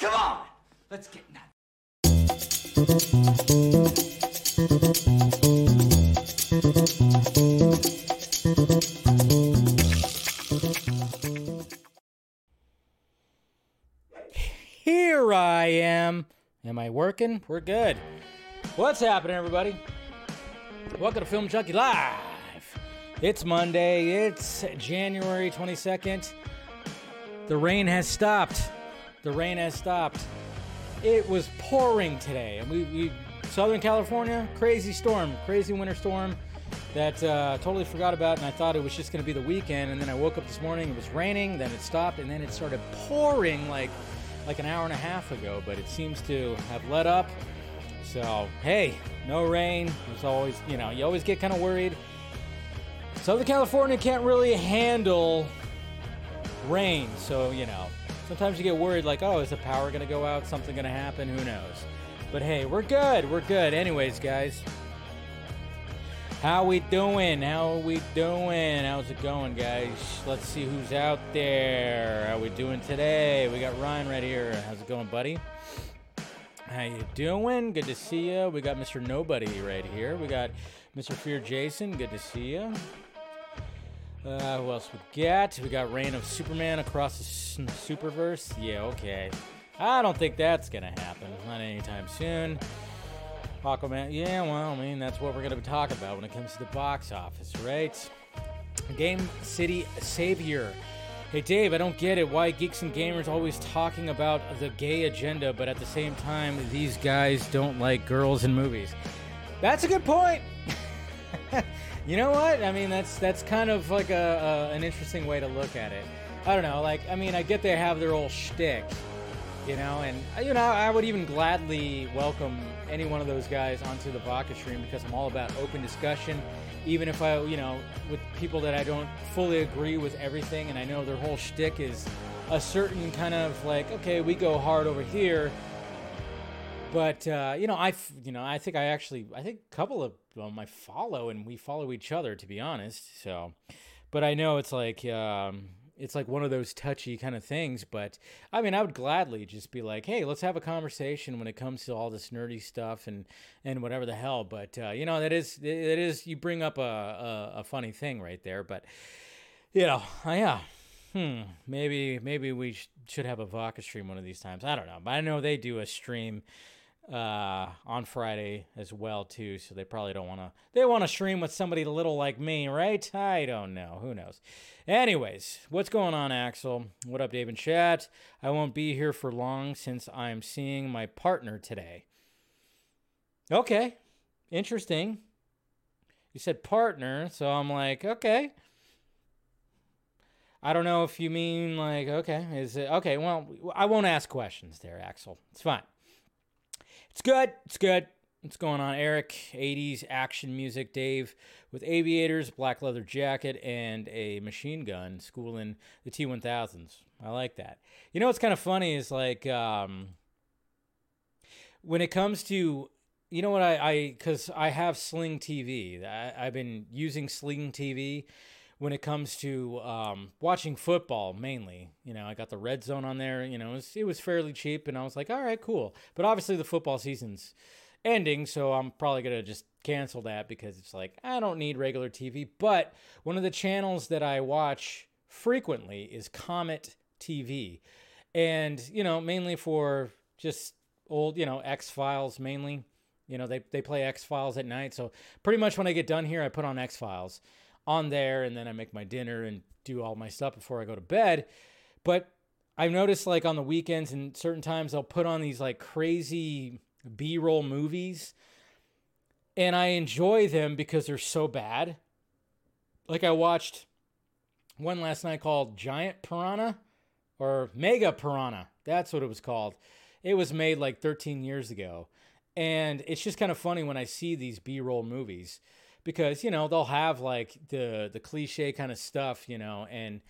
Come on, let's get nuts. Here I am. Am I working? We're good. What's happening, everybody? Welcome to Film Junkee Live. It's Monday. It's January 22nd. The rain has stopped. The rain has stopped. It was pouring today, and we, we Southern California, crazy storm, crazy winter storm that uh, totally forgot about, and I thought it was just going to be the weekend. And then I woke up this morning, it was raining, then it stopped, and then it started pouring like like an hour and a half ago. But it seems to have let up. So hey, no rain. There's always, you know, you always get kind of worried. Southern California can't really handle rain, so you know, sometimes you get worried like, oh, is the power gonna go out? Something gonna happen? Who knows? But hey, we're good. We're good. Anyways, guys. How we doing? How are we doing? How's it going, guys? Let's see who's out there. How we doing today? We got Ryan right here. How's it going, buddy? How you doing? Good to see you. We got Mr. Nobody right here. We got Mr. Fear Jason. Good to see you. Uh, who else we got? We got Reign of Superman across the Superverse. Yeah, okay. I don't think that's gonna happen. Not anytime soon. Aquaman. Yeah, well, I mean, that's what we're gonna be talking about when it comes to the box office, right? Game City Savior. Hey Dave, I don't get it. Why geeks and gamers always talking about the gay agenda, but at the same time, these guys don't like girls in movies. That's a good point. you know what? I mean, that's that's kind of like a, a an interesting way to look at it. I don't know. Like, I mean, I get they have their old shtick, you know, and you know, I would even gladly welcome any one of those guys onto the Vodka stream because I'm all about open discussion. Even if I, you know, with people that I don't fully agree with everything, and I know their whole shtick is a certain kind of like, okay, we go hard over here, but uh, you know, I you know, I think I actually, I think a couple of them I follow, and we follow each other, to be honest. So, but I know it's like, um, it's like one of those touchy kind of things. But I mean, I would gladly just be like, hey, let's have a conversation when it comes to all this nerdy stuff and and whatever the hell. But uh, you know, that is that is you bring up a a, a funny thing right there. But you know, uh, yeah. Hmm. Maybe maybe we sh- should have a vodka stream one of these times. I don't know, but I know they do a stream uh, on Friday as well too. So they probably don't want to. They want to stream with somebody little like me, right? I don't know. Who knows? Anyways, what's going on, Axel? What up, Dave and Chat? I won't be here for long since I'm seeing my partner today. Okay, interesting. You said partner, so I'm like, okay. I don't know if you mean like, okay, is it okay? Well, I won't ask questions there, Axel. It's fine. It's good. It's good. What's going on, Eric? 80s action music, Dave, with aviators, black leather jacket, and a machine gun, schooling the T 1000s. I like that. You know what's kind of funny is like, um, when it comes to, you know what, I, I, because I have Sling TV, I, I've been using Sling TV when it comes to um, watching football mainly. You know, I got the red zone on there. You know, it was, it was fairly cheap, and I was like, all right, cool. But obviously, the football season's ending, so I'm probably gonna just cancel that because it's like I don't need regular TV. But one of the channels that I watch frequently is Comet TV, and you know, mainly for just old, you know, X Files mainly. You know, they they play X Files at night, so pretty much when I get done here, I put on X Files on there and then I make my dinner and do all my stuff before I go to bed. But I've noticed like on the weekends and certain times they'll put on these like crazy B-roll movies and I enjoy them because they're so bad. Like I watched one last night called Giant Piranha or Mega Piranha. That's what it was called. It was made like 13 years ago. And it's just kind of funny when I see these B-roll movies because you know they'll have like the the cliche kind of stuff you know and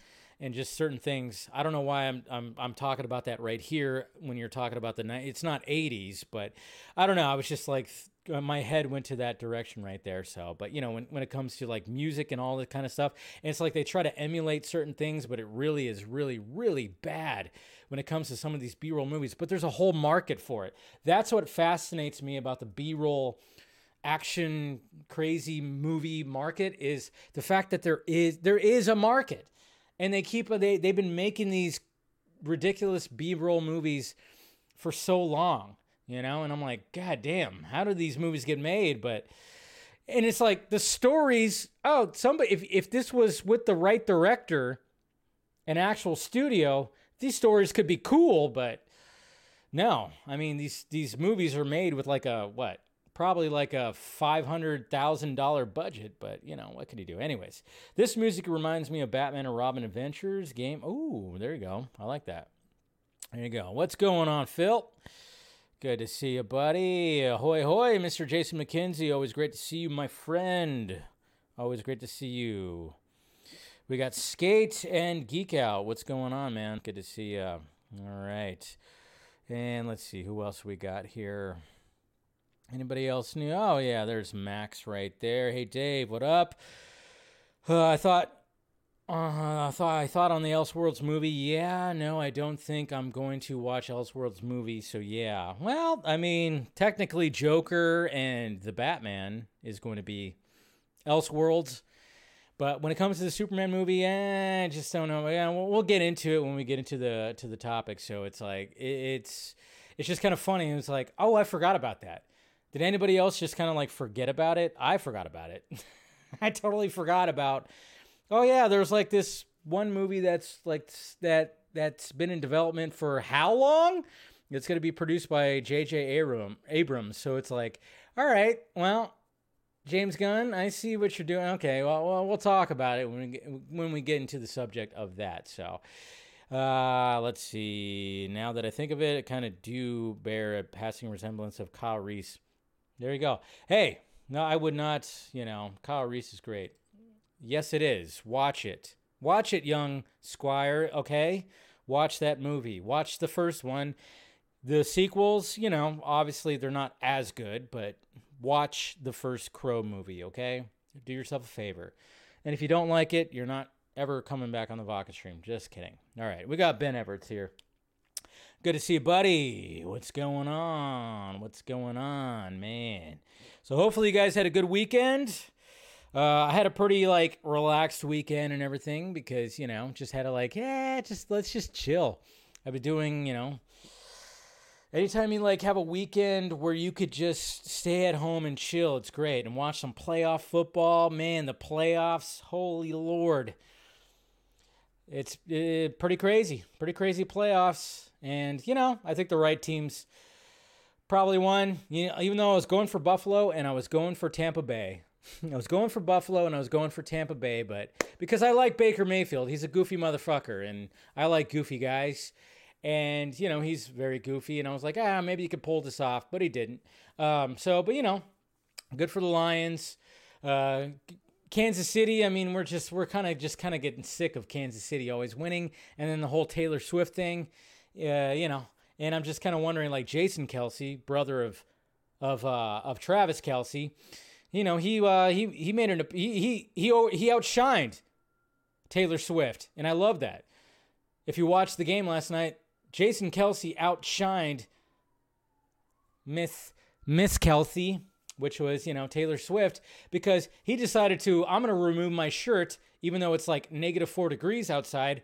and just certain things. I don't know why I'm I'm I'm talking about that right here when you're talking about the night. It's not 80s, but I don't know. I was just like uh, my head went to that direction right there. So, but you know, when when it comes to like music and all that kind of stuff, and it's like they try to emulate certain things, but it really is really really bad when it comes to some of these B-roll movies. But there's a whole market for it. That's what fascinates me about the B-roll action crazy movie market is the fact that there is there is a market and they keep they they've been making these ridiculous B-roll movies for so long, you know, and I'm like, god damn, how do these movies get made? But and it's like the stories, oh, somebody if if this was with the right director, an actual studio, these stories could be cool, but no. I mean, these these movies are made with like a what? Probably like a $500,000 budget, but you know, what can he do? Anyways, this music reminds me of Batman and Robin Adventures game. Ooh, there you go. I like that. There you go. What's going on, Phil? Good to see you, buddy. Ahoy, hoy, Mr. Jason McKenzie. Always great to see you, my friend. Always great to see you. We got Skate and Geek Out. What's going on, man? Good to see you. All right. And let's see who else we got here. Anybody else new? Oh yeah, there's Max right there. Hey Dave, what up? Uh, I thought, uh, I thought, I thought on the Elseworlds movie. Yeah, no, I don't think I'm going to watch Elseworlds movie. So yeah, well, I mean, technically, Joker and the Batman is going to be Elseworlds. But when it comes to the Superman movie, eh, I just don't know. Yeah, we'll, we'll get into it when we get into the to the topic. So it's like it, it's it's just kind of funny. It's like, oh, I forgot about that. Did anybody else just kind of like forget about it? I forgot about it. I totally forgot about. Oh yeah, there's like this one movie that's like that that's been in development for how long? It's going to be produced by J.J. Abram, Abrams. So it's like, all right, well, James Gunn, I see what you're doing. Okay, well, well talk about it when we get, when we get into the subject of that. So, uh, let's see. Now that I think of it, it kind of do bear a passing resemblance of Kyle Reese there you go. Hey, no, I would not, you know, Kyle Reese is great. Yes, it is. Watch it. Watch it, young squire, okay? Watch that movie. Watch the first one. The sequels, you know, obviously they're not as good, but watch the first Crow movie, okay? Do yourself a favor. And if you don't like it, you're not ever coming back on the Vodka stream. Just kidding. All right, we got Ben Everts here. Good to see you, buddy. What's going on? What's going on, man? So hopefully you guys had a good weekend. Uh, I had a pretty like relaxed weekend and everything because you know just had to like yeah just let's just chill. I've been doing you know anytime you like have a weekend where you could just stay at home and chill, it's great and watch some playoff football. Man, the playoffs, holy lord, it's uh, pretty crazy, pretty crazy playoffs. And, you know, I think the right teams probably won. You know, even though I was going for Buffalo and I was going for Tampa Bay. I was going for Buffalo and I was going for Tampa Bay, but because I like Baker Mayfield, he's a goofy motherfucker, and I like goofy guys. And, you know, he's very goofy, and I was like, ah, maybe he could pull this off, but he didn't. Um, so, but, you know, good for the Lions. Uh, Kansas City, I mean, we're just, we're kind of just kind of getting sick of Kansas City always winning. And then the whole Taylor Swift thing uh, you know, and I'm just kind of wondering, like Jason Kelce, brother of of uh, of Travis Kelce, you know, he uh, he he made an he he he he outshined Taylor Swift, and I love that. If you watched the game last night, Jason Kelce outshined Miss Miss Kelce, which was you know Taylor Swift, because he decided to I'm gonna remove my shirt even though it's like negative four degrees outside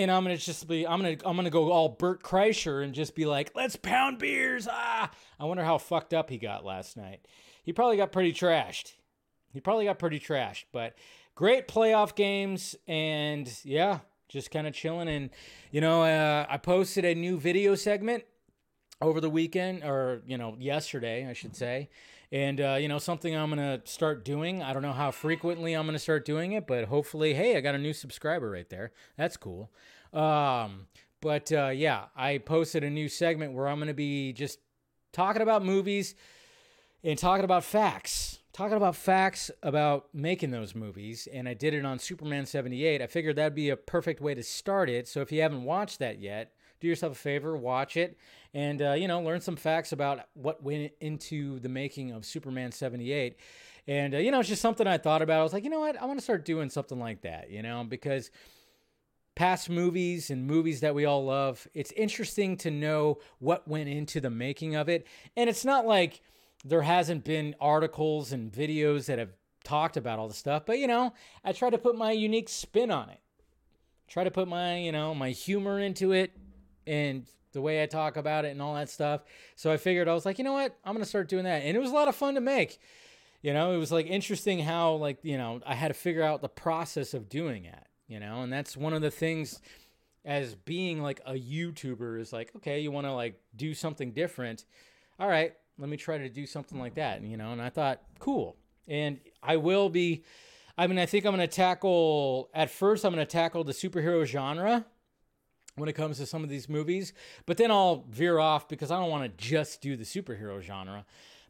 and I'm gonna just be I'm gonna I'm gonna go all Bert Kreischer and just be like, let's pound beers. Ah, I wonder how fucked up he got last night. He probably got pretty trashed. He probably got pretty trashed, but great playoff games and yeah, just kind of chilling. And you know, uh, I posted a new video segment over the weekend, or you know, yesterday, I should say. And uh, you know, something I'm gonna start doing. I don't know how frequently I'm gonna start doing it, but hopefully, hey, I got a new subscriber right there. That's cool. Um, but uh, yeah, I posted a new segment where I'm gonna be just talking about movies and talking about facts. talking about facts about making those movies, and I did it on Superman 78. I figured that'd be a perfect way to start it. So if you haven't watched that yet, do yourself a favor, watch it, and uh, you know, learn some facts about what went into the making of Superman 78. And uh, you know, it's just something I thought about. I was like, you know what, I want to start doing something like that. You know, because past movies and movies that we all love, it's interesting to know what went into the making of it. And it's not like there hasn't been articles and videos that have talked about all the stuff, but you know, I try to put my unique spin on it. Try to put my, you know, my humor into it and the way I talk about it and all that stuff. So I figured I was like, you know what? I'm going to start doing that. And it was a lot of fun to make. You know, it was like interesting how like, you know, I had to figure out the process of doing it you know and that's one of the things as being like a youtuber is like okay you want to like do something different all right let me try to do something like that you know and i thought cool and i will be i mean i think i'm going to tackle at first i'm going to tackle the superhero genre when it comes to some of these movies but then i'll veer off because i don't want to just do the superhero genre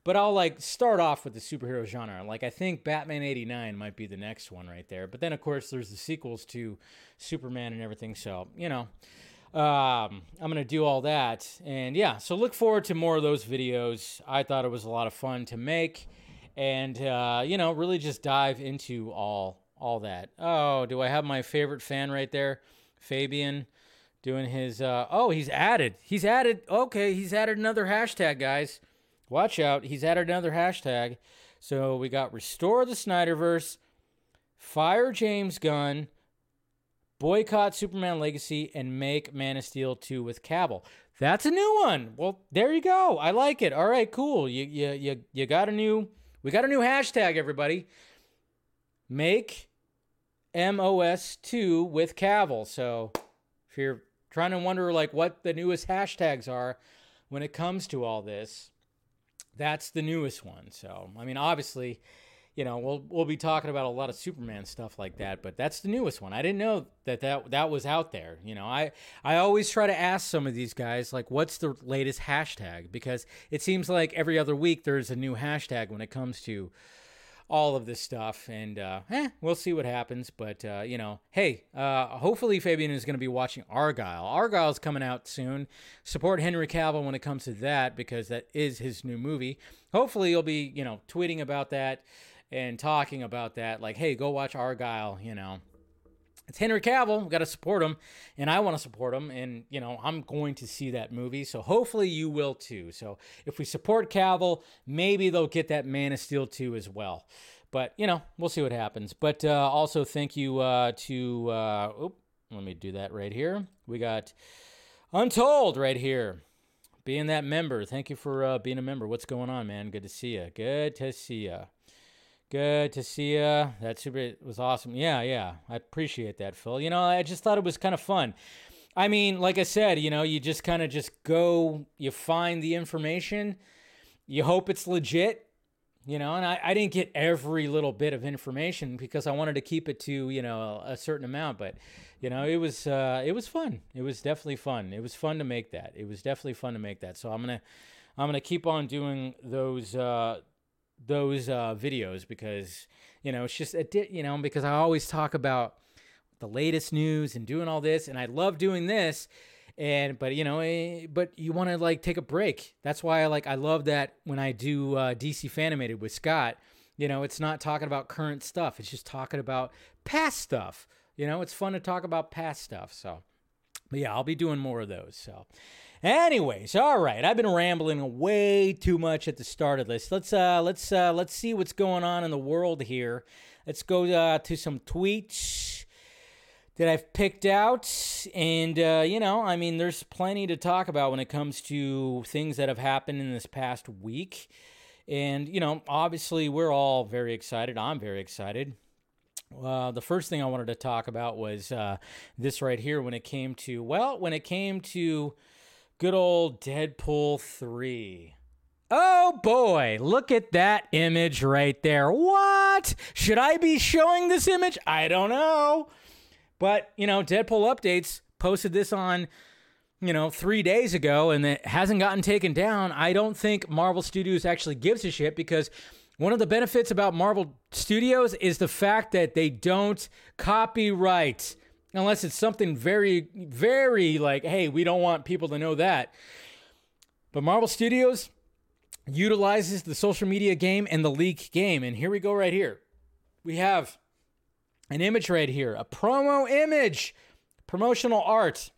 but I'll like start off with the superhero genre. Like I think Batman 89 might be the next one right there. But then of course there's the sequels to Superman and everything. So, you know, um, I'm going to do all that. And yeah, so look forward to more of those videos. I thought it was a lot of fun to make and uh, you know, really just dive into all all that. Oh, do I have my favorite fan right there? Fabian doing his uh, oh, he's added. He's added. Okay, he's added another hashtag, guys watch out. He's added another hashtag. So we got restore the Snyderverse, fire James Gunn, boycott Superman Legacy, and make Man of Steel 2 with Cavill. That's a new one. Well, there you go. I like it. All right, cool. You you you you got a new we got a new hashtag, everybody. Make MOS 2 with Cavill. So if you're trying to wonder like what the newest hashtags are when it comes to all this, that's the newest one. So, I mean, obviously, you know, we'll we'll be talking about a lot of Superman stuff like that, but that's the newest one. I didn't know that that that was out there. You know, I I always try to ask some of these guys like, what's the latest hashtag? Because it seems like every other week there's a new hashtag when it comes to all of this stuff. And uh, eh, we'll see what happens. But, uh, you know, hey, uh, hopefully Fabian is going to be watching Argylle. Argylle's coming out soon. Support Henry Cavill when it comes to that because that is his new movie. Hopefully you'll be, you know, tweeting about that and talking about that. Like, hey, go watch Argylle, you know it's Henry Cavill. We got to support him, and I want to support him, and you know I'm going to see that movie. So hopefully you will too. So if we support Cavill, maybe they'll get that Man of Steel too as well. But you know we'll see what happens. But uh, also thank you uh, to uh, let me do that right here. We got Untold right here. Being that member, thank you for uh, being a member. What's going on, man? Good to see you. Good to see you. Good to see you. That super was awesome. Yeah, yeah. I appreciate that, Phil. You know, I just thought it was kind of fun. I mean, like I said, you know, you just kind of just go, you find the information, you hope it's legit, you know, and I, I didn't get every little bit of information because I wanted to keep it to, you know, a certain amount, but you know, it was uh it was fun. It was definitely fun. It was fun to make that. It was definitely fun to make that. So I'm going to I'm going to keep on doing those uh those uh, videos because you know it's just a di- you know because I always talk about the latest news and doing all this and I love doing this and but you know eh, but you want to like take a break. That's why I like I love that when I do uh, DC Fanimated with Scott you know it's not talking about current stuff. It's just talking about past stuff. You know it's fun to talk about past stuff so but yeah I'll be doing more of those so Anyways, all right. I've been rambling way too much at the start of this. Let's uh let's uh let's see what's going on in the world here. Let's go uh, to some tweets that I've picked out and uh, you know, I mean there's plenty to talk about when it comes to things that have happened in this past week. And you know, obviously we're all very excited. I'm very excited. Uh, the first thing I wanted to talk about was uh, this right here when it came to, well, when it came to Good old Deadpool 3. Oh boy, look at that image right there. What? Should I be showing this image? I don't know. But, you know, Deadpool Updates posted this on, you know, three days ago and it hasn't gotten taken down. I don't think Marvel Studios actually gives a shit because One of the benefits about Marvel Studios is the fact that they don't copyright unless it's something very, very like, hey, we don't want people to know that. But Marvel Studios utilizes the social media game and the leak game. And here we go, right here. We have an image right here, a promo image, promotional art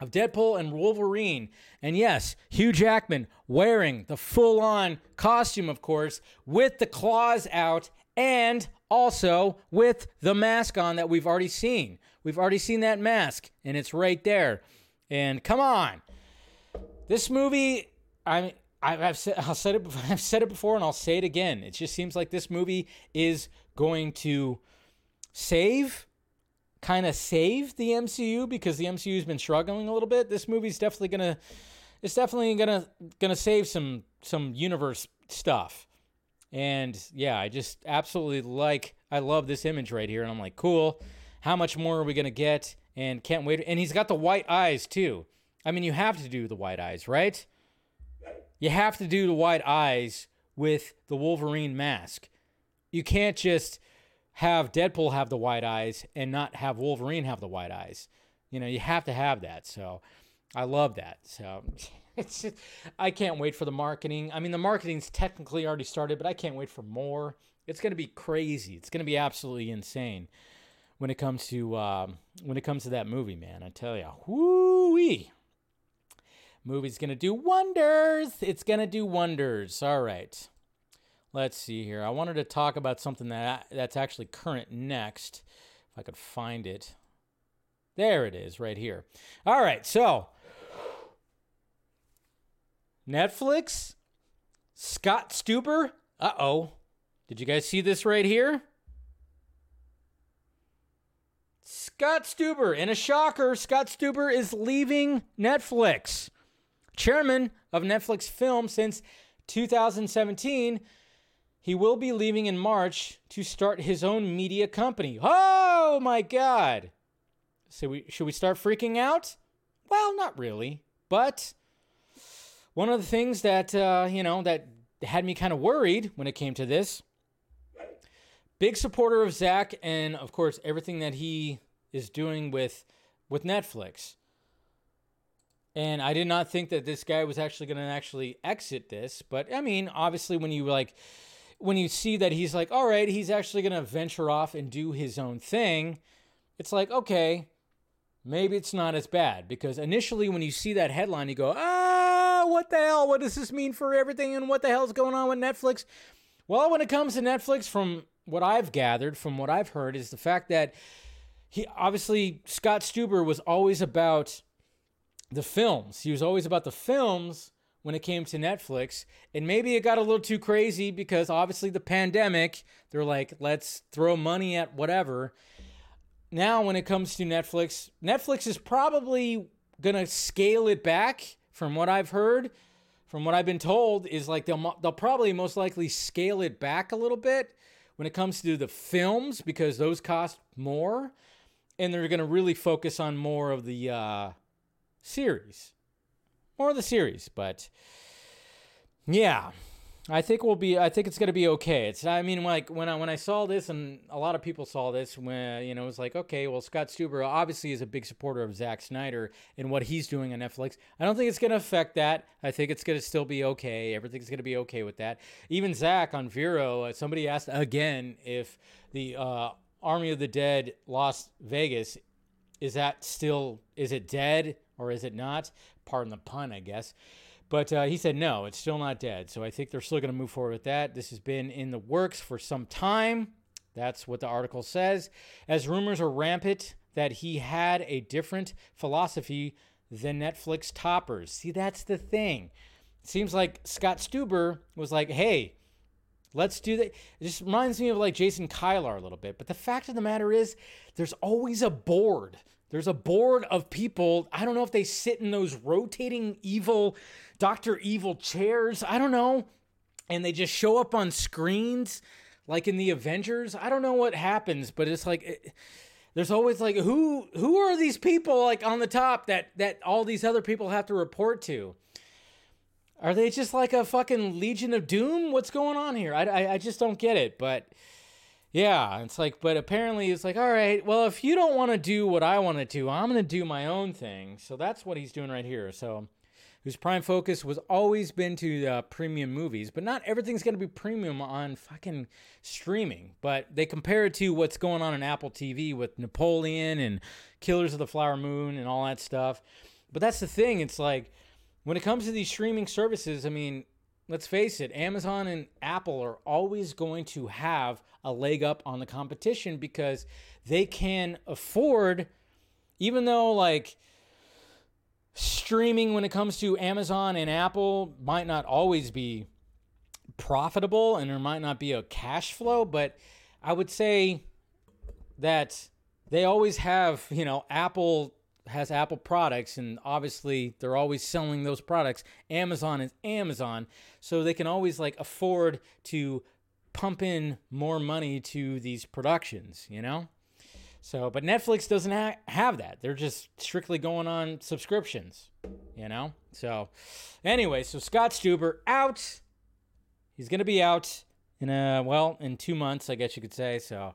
of Deadpool and Wolverine. And yes, Hugh Jackman wearing the full on costume, of course, with the claws out and also with the mask on that we've already seen. We've already seen that mask, and it's right there. And come on, this movie, I mean, I've said, I'll said it, I've said it before, and I'll say it again. It just seems like this movie is going to save, kind of save the MCU because the MCU's been struggling a little bit. This movie's definitely gonna, it's definitely gonna gonna save some some universe stuff. And yeah, I just absolutely like, I love this image right here, and I'm like, cool. How much more are we gonna get? And can't wait. And he's got the white eyes too. I mean, you have to do the white eyes, right? You have to do the white eyes with the Wolverine mask. You can't just have Deadpool have the white eyes and not have Wolverine have the white eyes. You know, you have to have that. So I love that. So it's just, I can't wait for the marketing. I mean, the marketing's technically already started, but I can't wait for more. It's going to be crazy. It's going to be absolutely insane when it comes to um, when it comes to that movie, man. I tell you, whoo. Movie's gonna do wonders. It's gonna do wonders. All right. Let's see here. I wanted to talk about something that that's actually current next. If I could find it. There it is, right here. All right, so Netflix, Scott Stuber. Uh oh. Did you guys see this right here? Scott Stuber. In a shocker, Scott Stuber is leaving Netflix chairman of Netflix Film since 2017. He will be leaving in March to start his own media company. Oh my God. So we, should we start freaking out? Well, not really. But one of the things that, uh, you know, that had me kind of worried when it came to this big supporter of Zack and, of course, everything that he is doing with, with Netflix. And I did not think that this guy was actually going to actually exit this. But I mean, obviously, when you like, when you see that he's like, all right, he's actually going to venture off and do his own thing, it's like, okay, maybe it's not as bad. Because initially, when you see that headline, you go, ah, what the hell? What does this mean for everything? And what the hell's going on with Netflix? Well, when it comes to Netflix, from what I've gathered, from what I've heard, is the fact that he obviously, Scott Stuber was always about the films. He was always about the films when it came to Netflix. And maybe it got a little too crazy because obviously the pandemic, they're like, let's throw money at whatever. Now, when it comes to Netflix, Netflix is probably going to scale it back from what I've heard. From what I've been told, is like they'll they'll probably most likely scale it back a little bit when it comes to the films because those cost more, and they're going to really focus on more of the uh, series. More of the series, but yeah. I think we'll be. I think it's gonna be okay. It's. I mean, like when I when I saw this, and a lot of people saw this, when you know, it was like, okay, well, Scott Stuber obviously is a big supporter of Zack Snyder and what he's doing on Netflix. I don't think it's gonna affect that. I think it's gonna still be okay. Everything's gonna be okay with that. Even Zack on Vero, uh, somebody asked again if the uh, Army of the Dead Las Vegas is that still is it dead or is it not? Pardon the pun, I guess. But uh, he said no, it's still not dead. So I think they're still going to move forward with that. This has been in the works for some time. That's what the article says. As rumors are rampant that he had a different philosophy than Netflix toppers. See, that's the thing. It seems like Scott Stuber was like, hey, let's do that. It just reminds me of like Jason Kilar a little bit. But the fact of the matter is, there's always a board there's a board of people. I don't know if they sit in those rotating evil, Dr. Evil chairs. I don't know. And they just show up on screens like in the Avengers. I don't know what happens, but it's like it, there's always like who who are these people like on the top that that all these other people have to report to? Are they just like a fucking Legion of Doom? What's going on here? I, I, I just don't get it. But yeah, it's like, but apparently it's like, all right, well, if you don't want to do what I want to do, I'm going to do my own thing. So that's what he's doing right here. So whose prime focus was always been to uh, premium movies, but not everything's going to be premium on fucking streaming. But they compare it to what's going on in Apple TV with Napoleon and Killers of the Flower Moon and all that stuff. But that's the thing. It's like when it comes to these streaming services, I mean, let's face it, Amazon and Apple are always going to have a leg up on the competition because they can afford, even though like streaming when it comes to Amazon and Apple might not always be profitable and there might not be a cash flow, but I would say that they always have, you know, Apple has Apple products, and obviously they're always selling those products. Amazon is Amazon, so they can always like afford to pump in more money to these productions, you know? So, but Netflix doesn't ha- have that. They're just strictly going on subscriptions, you know? So, anyway, so Scott Stuber out. He's to be out in a, well, in two months, I guess you could say. So,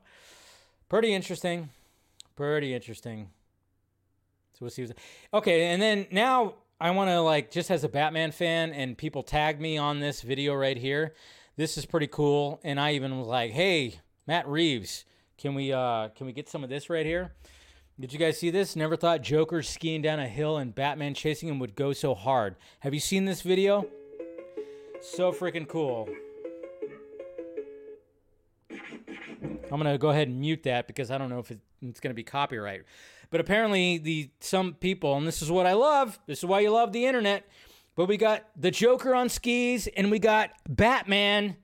pretty interesting. Pretty interesting. We'll see. Okay, and then now I want to like just as a Batman fan, and people tag me on this video right here. This is pretty cool, and I even was like, "Hey, Matt Reeves, can we uh can we get some of this right here?" Did you guys see this? Never thought Joker skiing down a hill and Batman chasing him would go so hard. Have you seen this video? So freaking cool. I'm gonna go ahead and mute that because I don't know if it's gonna be copyright. But apparently, the some people, and this is what I love. This is why you love the internet. But we got the Joker on skis, and we got Batman.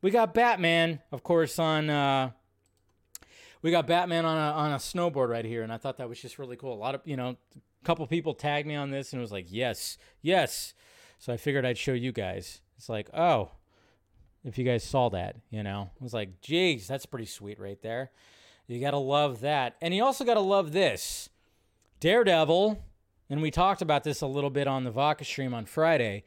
We got Batman, of course, on. Uh, we got Batman on a on a snowboard right here, and I thought that was just really cool. A lot of you know, a couple people tagged me on this, and it was like, yes, yes. So I figured I'd show you guys. It's like, oh, if you guys saw that, you know, I was like, geez, that's pretty sweet right there. You got to love that. And you also got to love this Daredevil. And we talked about this a little bit on the Vodka stream on Friday.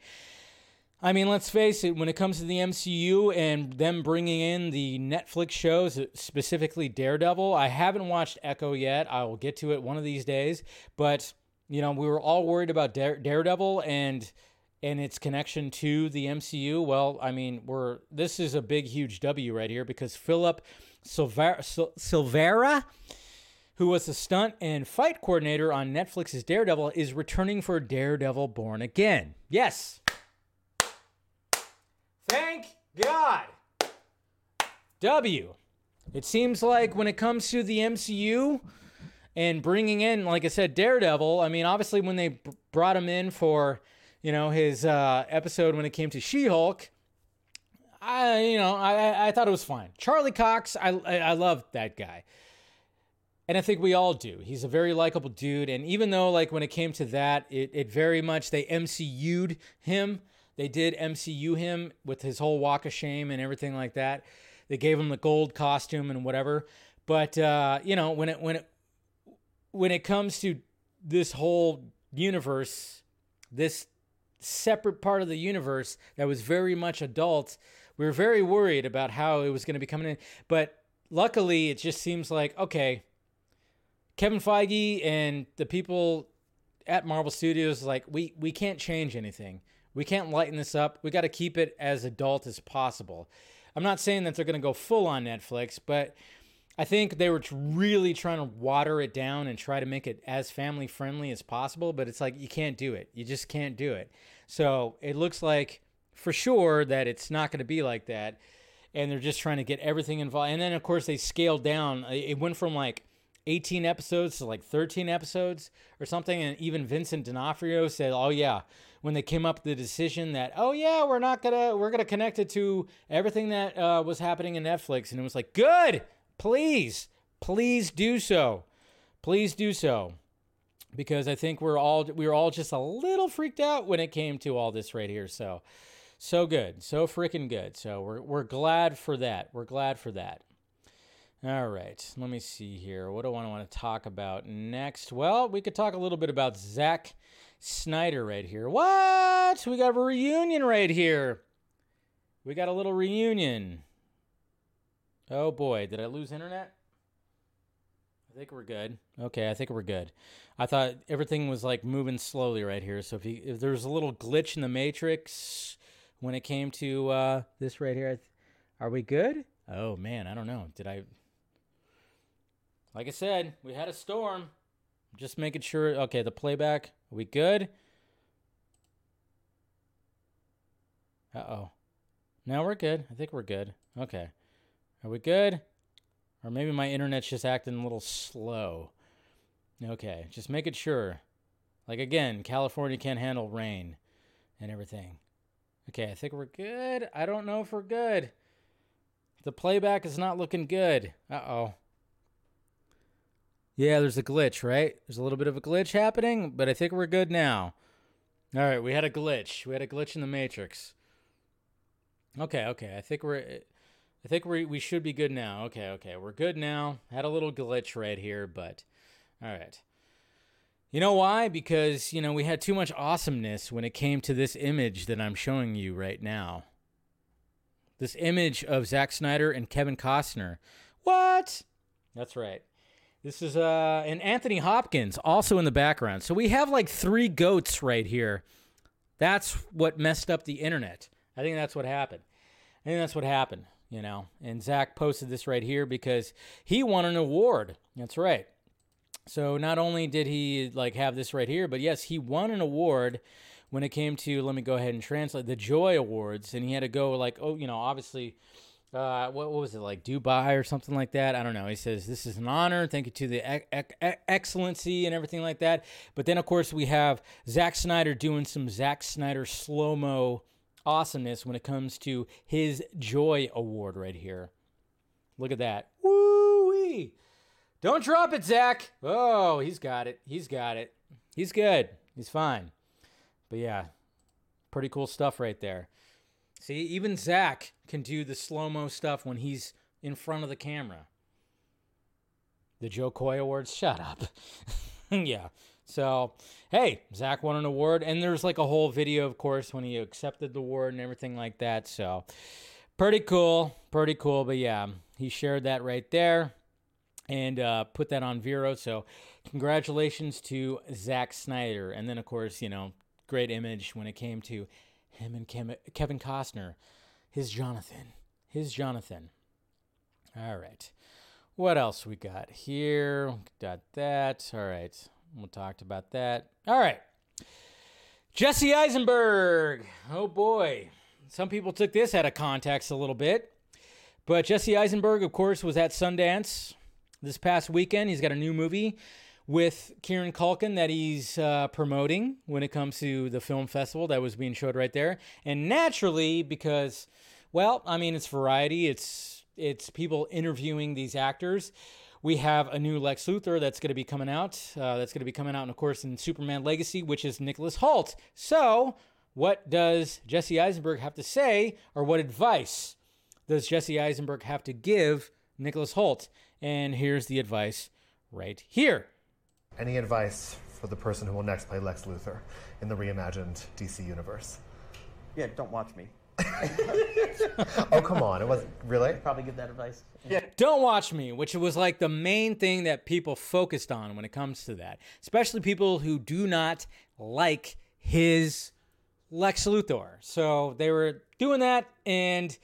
I mean, let's face it, when it comes to the MCU and them bringing in the Netflix shows, specifically Daredevil, I haven't watched Echo yet. I will get to it one of these days. But, you know, we were all worried about Dare- Daredevil and and its connection to the MCU. Well, I mean, we're this is a big huge W right here because Philip Silvera, who was the stunt and fight coordinator on Netflix's Daredevil, is returning for Daredevil Born Again. Yes. Thank God. W. It seems like when it comes to the MCU and bringing in, like I said, Daredevil, I mean, obviously when they b- brought him in for, you know, his uh, episode when it came to She Hulk, I you know I I thought it was fine. Charlie Cox, I I, I love that guy, and I think we all do. He's a very likable dude, and even though like when it came to that, it it very much they MCU'd him. They did MCU him with his whole walk of shame and everything like that. They gave him the gold costume and whatever. But uh, you know when it when it when it comes to this whole universe, this separate part of the universe that was very much adult we were very worried about how it was going to be coming in. But luckily, it just seems like, okay, Kevin Feige and the people at Marvel Studios, like, we, we can't change anything. We can't lighten this up. We got to keep it as adult as possible. I'm not saying that they're going to go full on Netflix, but I think they were really trying to water it down and try to make it as family friendly as possible. But it's like, you can't do it. You just can't do it. So it looks like for sure that it's not going to be like that. And they're just trying to get everything involved. And then, of course, they scaled down. It went from like 18 episodes to like 13 episodes or something. And even Vincent D'Onofrio said, oh, yeah, when they came up with the decision that, oh, yeah, we're not going to, we're going to connect it to everything that uh, was happening in Netflix. And it was like, good, please, please do so. Please do so because I think we're all we were all just a little freaked out when it came to all this right here. So so good, so freaking good. So we're we're glad for that. We're glad for that. All right, let me see here. What do I want to talk about next? Well, we could talk a little bit about Zack Snyder right here. What? We got a reunion right here. We got a little reunion. Oh boy, did I lose internet? I think we're good. Okay, I think we're good. I thought everything was like moving slowly right here. So if, you, if there's a little glitch in the matrix when it came to uh, this right here, are we good? Oh man, I don't know. Did I? Like I said, we had a storm. Just making sure. Okay, the playback. Are we good? Uh oh. Now we're good. I think we're good. Okay. Are we good? Or maybe my internet's just acting a little slow. Okay, just making sure. Like again, California can't handle rain and everything. Okay, I think we're good. I don't know if we're good. The playback is not looking good. Uh oh. Yeah, there's a glitch, right? There's a little bit of a glitch happening, but I think we're good now. All right, we had a glitch. We had a glitch in the matrix. Okay, okay. I think we're I think we we should be good now. Okay, okay. We're good now. Had a little glitch right here, but all right. You know why? Because, you know, we had too much awesomeness when it came to this image that I'm showing you right now. This image of Zack Snyder and Kevin Costner. What? That's right. This is uh and Anthony Hopkins also in the background. So we have like three goats right here. That's what messed up the internet. I think that's what happened. I think that's what happened, you know. And Zack posted this right here because he won an award. That's right. So not only did he like have this right here, but yes, he won an award when it came to let me go ahead and translate the Joy Awards, and he had to go like oh you know obviously. Uh, what, what was it like Dubai or something like that? I don't know. He says this is an honor. Thank you to the excellency and everything like that. But then of course we have Zack Snyder doing some Zack Snyder slow mo awesomeness when it comes to his Joy Award right here. Look at that. Woo wee. Don't drop it, Zack. Oh, he's got it. He's got it. He's good. He's fine. But yeah, pretty cool stuff right there. See, even Zack can do the slow mo stuff when he's in front of the camera. The Joe Coy Awards, shut up. yeah. So, hey, Zack won an award, and there's like a whole video, of course, when he accepted the award and everything like that. So, pretty cool, pretty cool. But yeah, he shared that right there and uh, put that on Vero. So, congratulations to Zack Snyder. And then, of course, you know, great image when it came to him and Kevin Costner, his Jonathan, his Jonathan. All right. What else we got here? Got that. All right. We talked about that. All right. Jesse Eisenberg. Oh boy. Some people took this out of context a little bit. But Jesse Eisenberg, of course, was at Sundance this past weekend. He's got a new movie with Kieran Culkin that he's uh, promoting when it comes to the film festival that was being showed right there. And naturally, because, well, I mean, it's variety. It's it's people interviewing these actors. We have a new Lex Luthor that's going to be coming out. Uh, that's going to be coming out, and of course, in Superman Legacy, which is Nicholas Hoult. So, what does Jesse Eisenberg have to say, or what advice does Jesse Eisenberg have to give Nicholas Hoult? And here's the advice right here. Any advice for the person who will next play Lex Luthor in the reimagined DC universe? Yeah, don't watch me. oh come on! It wasn't really i probably give that advice. Yeah. Don't watch me, which was like the main thing that people focused on when it comes to that, especially people who do not like his Lex Luthor. So they were doing that, and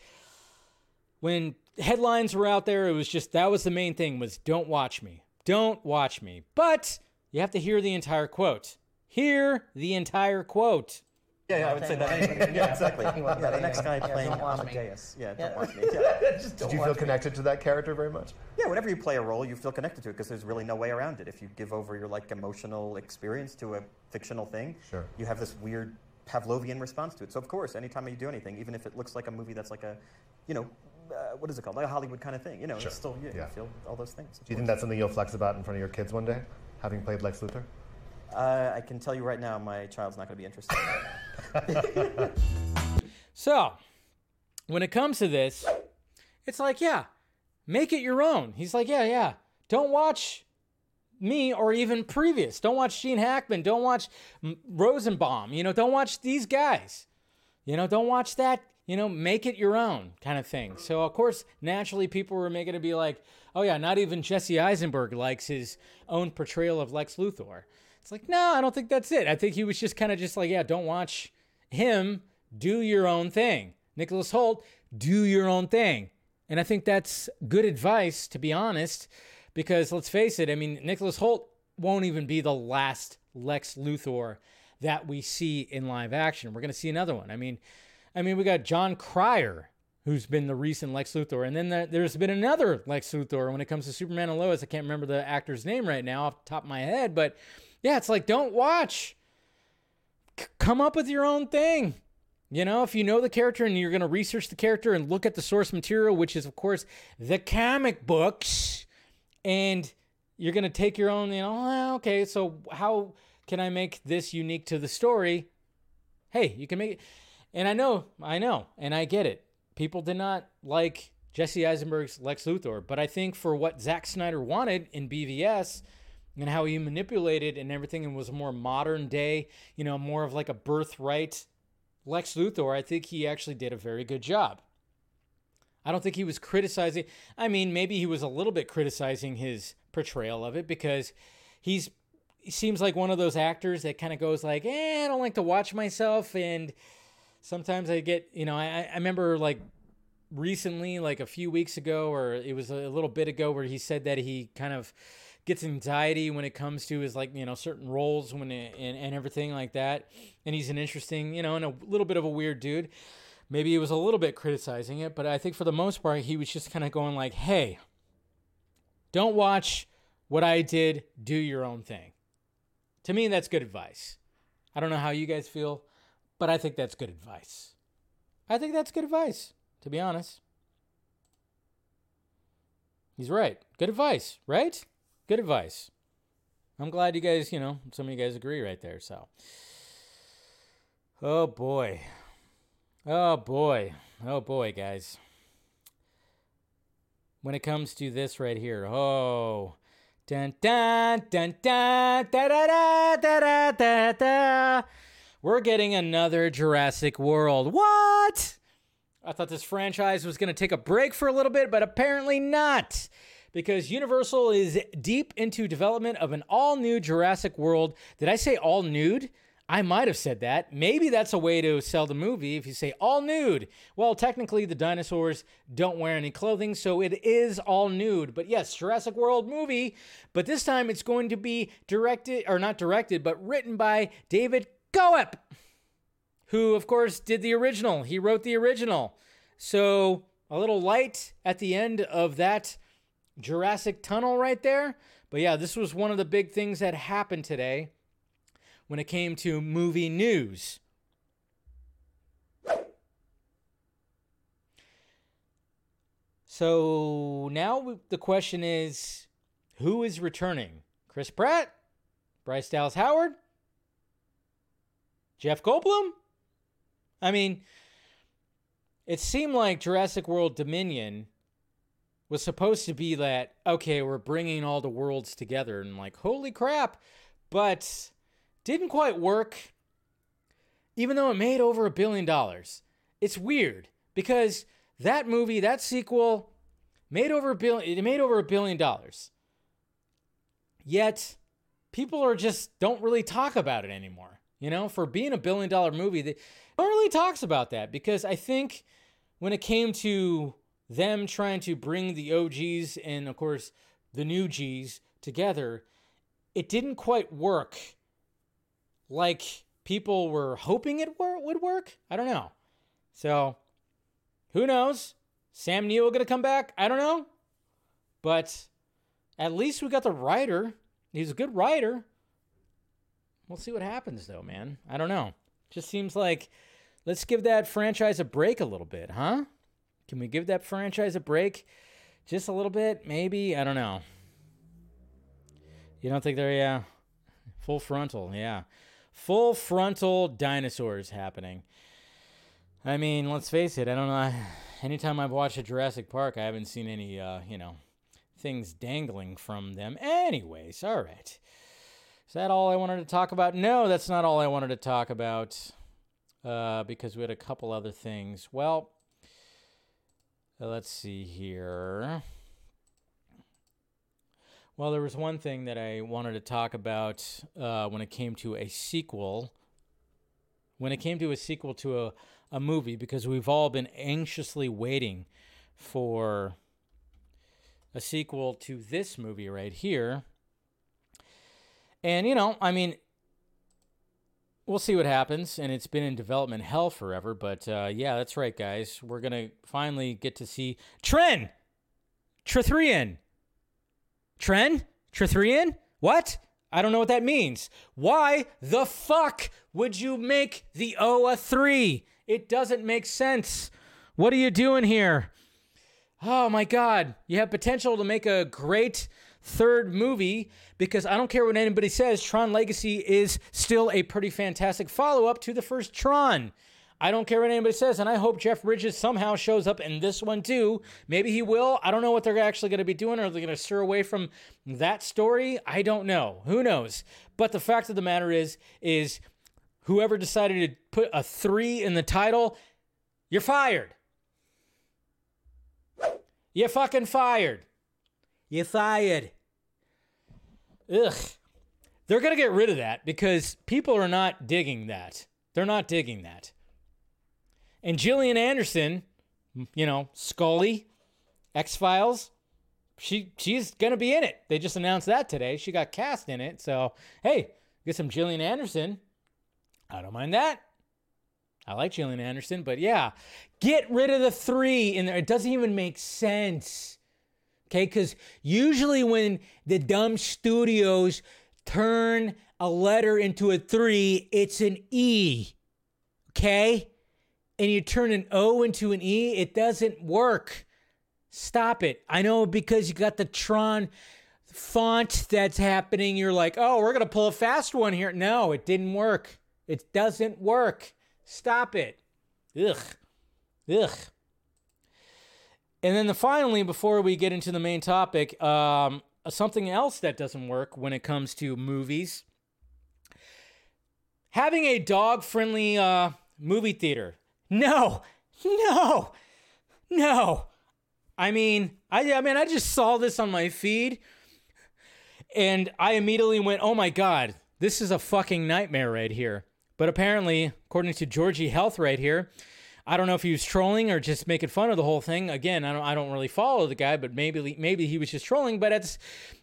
when headlines were out there, it was just that was the main thing was don't watch me, don't watch me. But you have to hear the entire quote. Hear the entire quote. Yeah, yeah, I would say that. yeah, exactly. Yeah, the next guy playing Amadeus. Yeah, don't watch me. Yeah. Did you feel connected to that character very much? Yeah, whenever you play a role, you feel connected to it because there's really no way around it. If you give over your like emotional experience to a fictional thing, Sure. you have this weird Pavlovian response to it. So of course, anytime you do anything, even if it looks like a movie that's like a, you know, uh, what is it called, like a Hollywood kind of thing, you know, Sure. it's still you, Yeah. you feel all those things. Do you think that's something you'll flex about in front of your kids one day, having played Lex Luthor? Uh, I can tell you right now, my child's not going to be interested. So, when it comes to this, it's like, yeah, make it your own. He's like, yeah, yeah. Don't watch me or even previous. Don't watch Gene Hackman. Don't watch Rosenbaum. You know, don't watch these guys. You know, don't watch that. You know, make it your own kind of thing. So, of course, naturally, people were making it be like, oh, yeah, not even Jesse Eisenberg likes his own portrayal of Lex Luthor. It's like, no, I don't think that's it. I think he was just kind of just like, yeah, don't watch him. Do your own thing. Nicholas Hoult, do your own thing. And I think that's good advice, to be honest, because let's face it, I mean, Nicholas Hoult won't even be the last Lex Luthor that we see in live action. We're going to see another one. I mean, I mean, we got Jon Cryer, who's been the recent Lex Luthor, and then there, there's been another Lex Luthor when it comes to Superman and Lois. I can't remember the actor's name right now off the top of my head, but yeah, it's like don't watch. C- come up with your own thing. You know, if you know the character and you're going to research the character and look at the source material, which is, of course, the comic books, and you're going to take your own, you know, "Ah, okay, so how can I make this unique to the story? Hey, you can make it. And I know, I know, and I get it. People did not like Jesse Eisenberg's Lex Luthor, but I think for what Zack Snyder wanted in BVS and how he manipulated and everything and was a more modern day, you know, more of like a birthright Lex Luthor, I think he actually did a very good job. I don't think he was criticizing. I mean, maybe he was a little bit criticizing his portrayal of it because he's he seems like one of those actors that kind of goes like, "Eh, I don't like to watch myself," and sometimes I get, you know, I, I remember like recently, like a few weeks ago, or it was a little bit ago, where he said that he kind of gets anxiety when it comes to his like you know certain roles when it, and, and everything like that. And he's an interesting you know and a little bit of a weird dude. Maybe he was a little bit criticizing it but i think for the most part he was just kind of going like hey don't watch what i did. Do your own thing. To me that's good advice. I don't know how you guys feel but i think that's good advice. I think that's good advice to be honest. He's right. Good advice right good advice. I'm glad you guys, you know, some of you guys agree right there. So, oh boy, oh boy, oh boy, guys. When it comes to this right here, oh, dun dun dun dun da da da da da da da. We're getting another Jurassic World. What? I thought this franchise was going to take a break for a little bit, but apparently not because Universal is deep into development of an all new Jurassic World. Did I say all nude? I might have said that. Maybe that's a way to sell the movie if you say all nude. Well, technically, the dinosaurs don't wear any clothing, so it is all nude. But yes, Jurassic World movie, but this time it's going to be directed, or not directed, but written by David Koepp, who, of course, did the original. He wrote the original. So a little light at the end of that Jurassic Tunnel right there. But yeah, this was one of the big things that happened today when it came to movie news. So now the question is who is returning? Chris Pratt? Bryce Dallas Howard? Jeff Goldblum? I mean, it seemed like Jurassic World Dominion was supposed to be that okay we're bringing all the worlds together and like holy crap. But didn't quite work even though it made over a billion dollars. It's weird because that movie that sequel made over a billion it made over a billion dollars. Yet people are just don't really talk about it anymore you know? For being a billion dollar movie they one really talks about that because i think when it came to them trying to bring the OGs and, of course, the new Gs together, it didn't quite work like people were hoping it wor- would work. I don't know. So, who knows? Sam Neill going to come back? I don't know. But at least we got the writer. He's a good writer. We'll see what happens, though, man. I don't know. Just seems like let's give that franchise a break a little bit, huh? Can we give that franchise a break? Just a little bit, maybe? I don't know. You don't think they're, yeah. Full frontal, yeah. Full frontal dinosaurs happening. I mean, let's face it, I don't know. Anytime I've watched a Jurassic Park, I haven't seen any, uh, you know, things dangling from them. Anyways, all right. Is that all I wanted to talk about? No, that's not all I wanted to talk about uh, because we had a couple other things. Well, let's see here. Well, there was one thing that I wanted to talk about uh, when it came to a sequel. When it came to a sequel to a, a movie, because we've all been anxiously waiting for a sequel to this movie right here. And, you know, I mean, we'll see what happens. And it's been in development hell forever. But uh, yeah, that's right, guys. We're to finally get to see Tren Trethrian. Tren Trethrian? What? I don't know what that means. Why the fuck would you make the O a 3? It doesn't make sense. What are you doing here? Oh my God. You have potential to make a great third movie because I don't care what anybody says, Tron Legacy is still a pretty fantastic follow up to the first Tron. I don't care what anybody says, and I hope Jeff Bridges somehow shows up in this one too. Maybe he will. I don't know what they're actually going to be doing. Are they going to steer away from that story? I don't know. Who knows? But the fact of the matter is, is whoever decided to put a three in the title, you're fired. You're fucking fired. You're fired. Ugh. They're going to get rid of that because people are not digging that. They're not digging that. And Gillian Anderson, you know, Scully, X Files, she she's gonna be in it. They just announced that today. She got cast in it. So hey, get some Gillian Anderson. I don't mind that. I like Gillian Anderson, but yeah, get rid of the three in there. It doesn't even make sense. Okay, because usually when the dumb studios turn a letter into a three, it's an E. Okay? And you turn an O into an E, it doesn't work. Stop it. I know because you got the Tron font that's happening, you're like, oh, we're going to pull a fast one here. No, it didn't work. It doesn't work. Stop it. Ugh. Ugh. And then the, finally, before we get into the main topic, um, something else that doesn't work when it comes to movies. Having a dog friendly uh, movie theater. No, no, no. I mean, I, I mean, I just saw this on my feed and I immediately went, oh my God, this is a fucking nightmare right here. But apparently, according to Georgie Health right here, I don't know if he was trolling or just making fun of the whole thing. Again, I don't I don't really follow the guy, but maybe maybe he was just trolling. But it's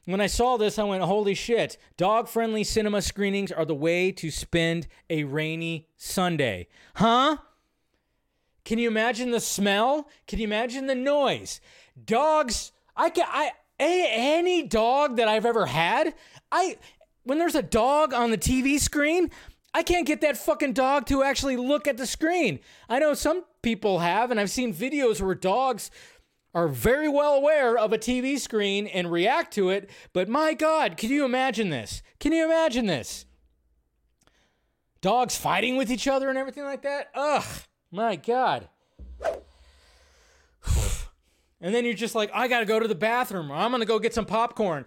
when I saw this, I went, "Holy shit! Dog friendly cinema screenings are the way to spend a rainy Sunday, huh?" Can you imagine the smell? Can you imagine the noise? Dogs, I can I any dog that I've ever had, I when there's a dog on the TV screen, I can't get that fucking dog to actually look at the screen. I know some people have, and I've seen videos where dogs are very well aware of a TV screen and react to it, but my God, can you imagine this? Can you imagine this? Dogs fighting with each other and everything like that? Ugh, my God. And then you're just like, I gotta go to the bathroom, or I'm gonna go get some popcorn.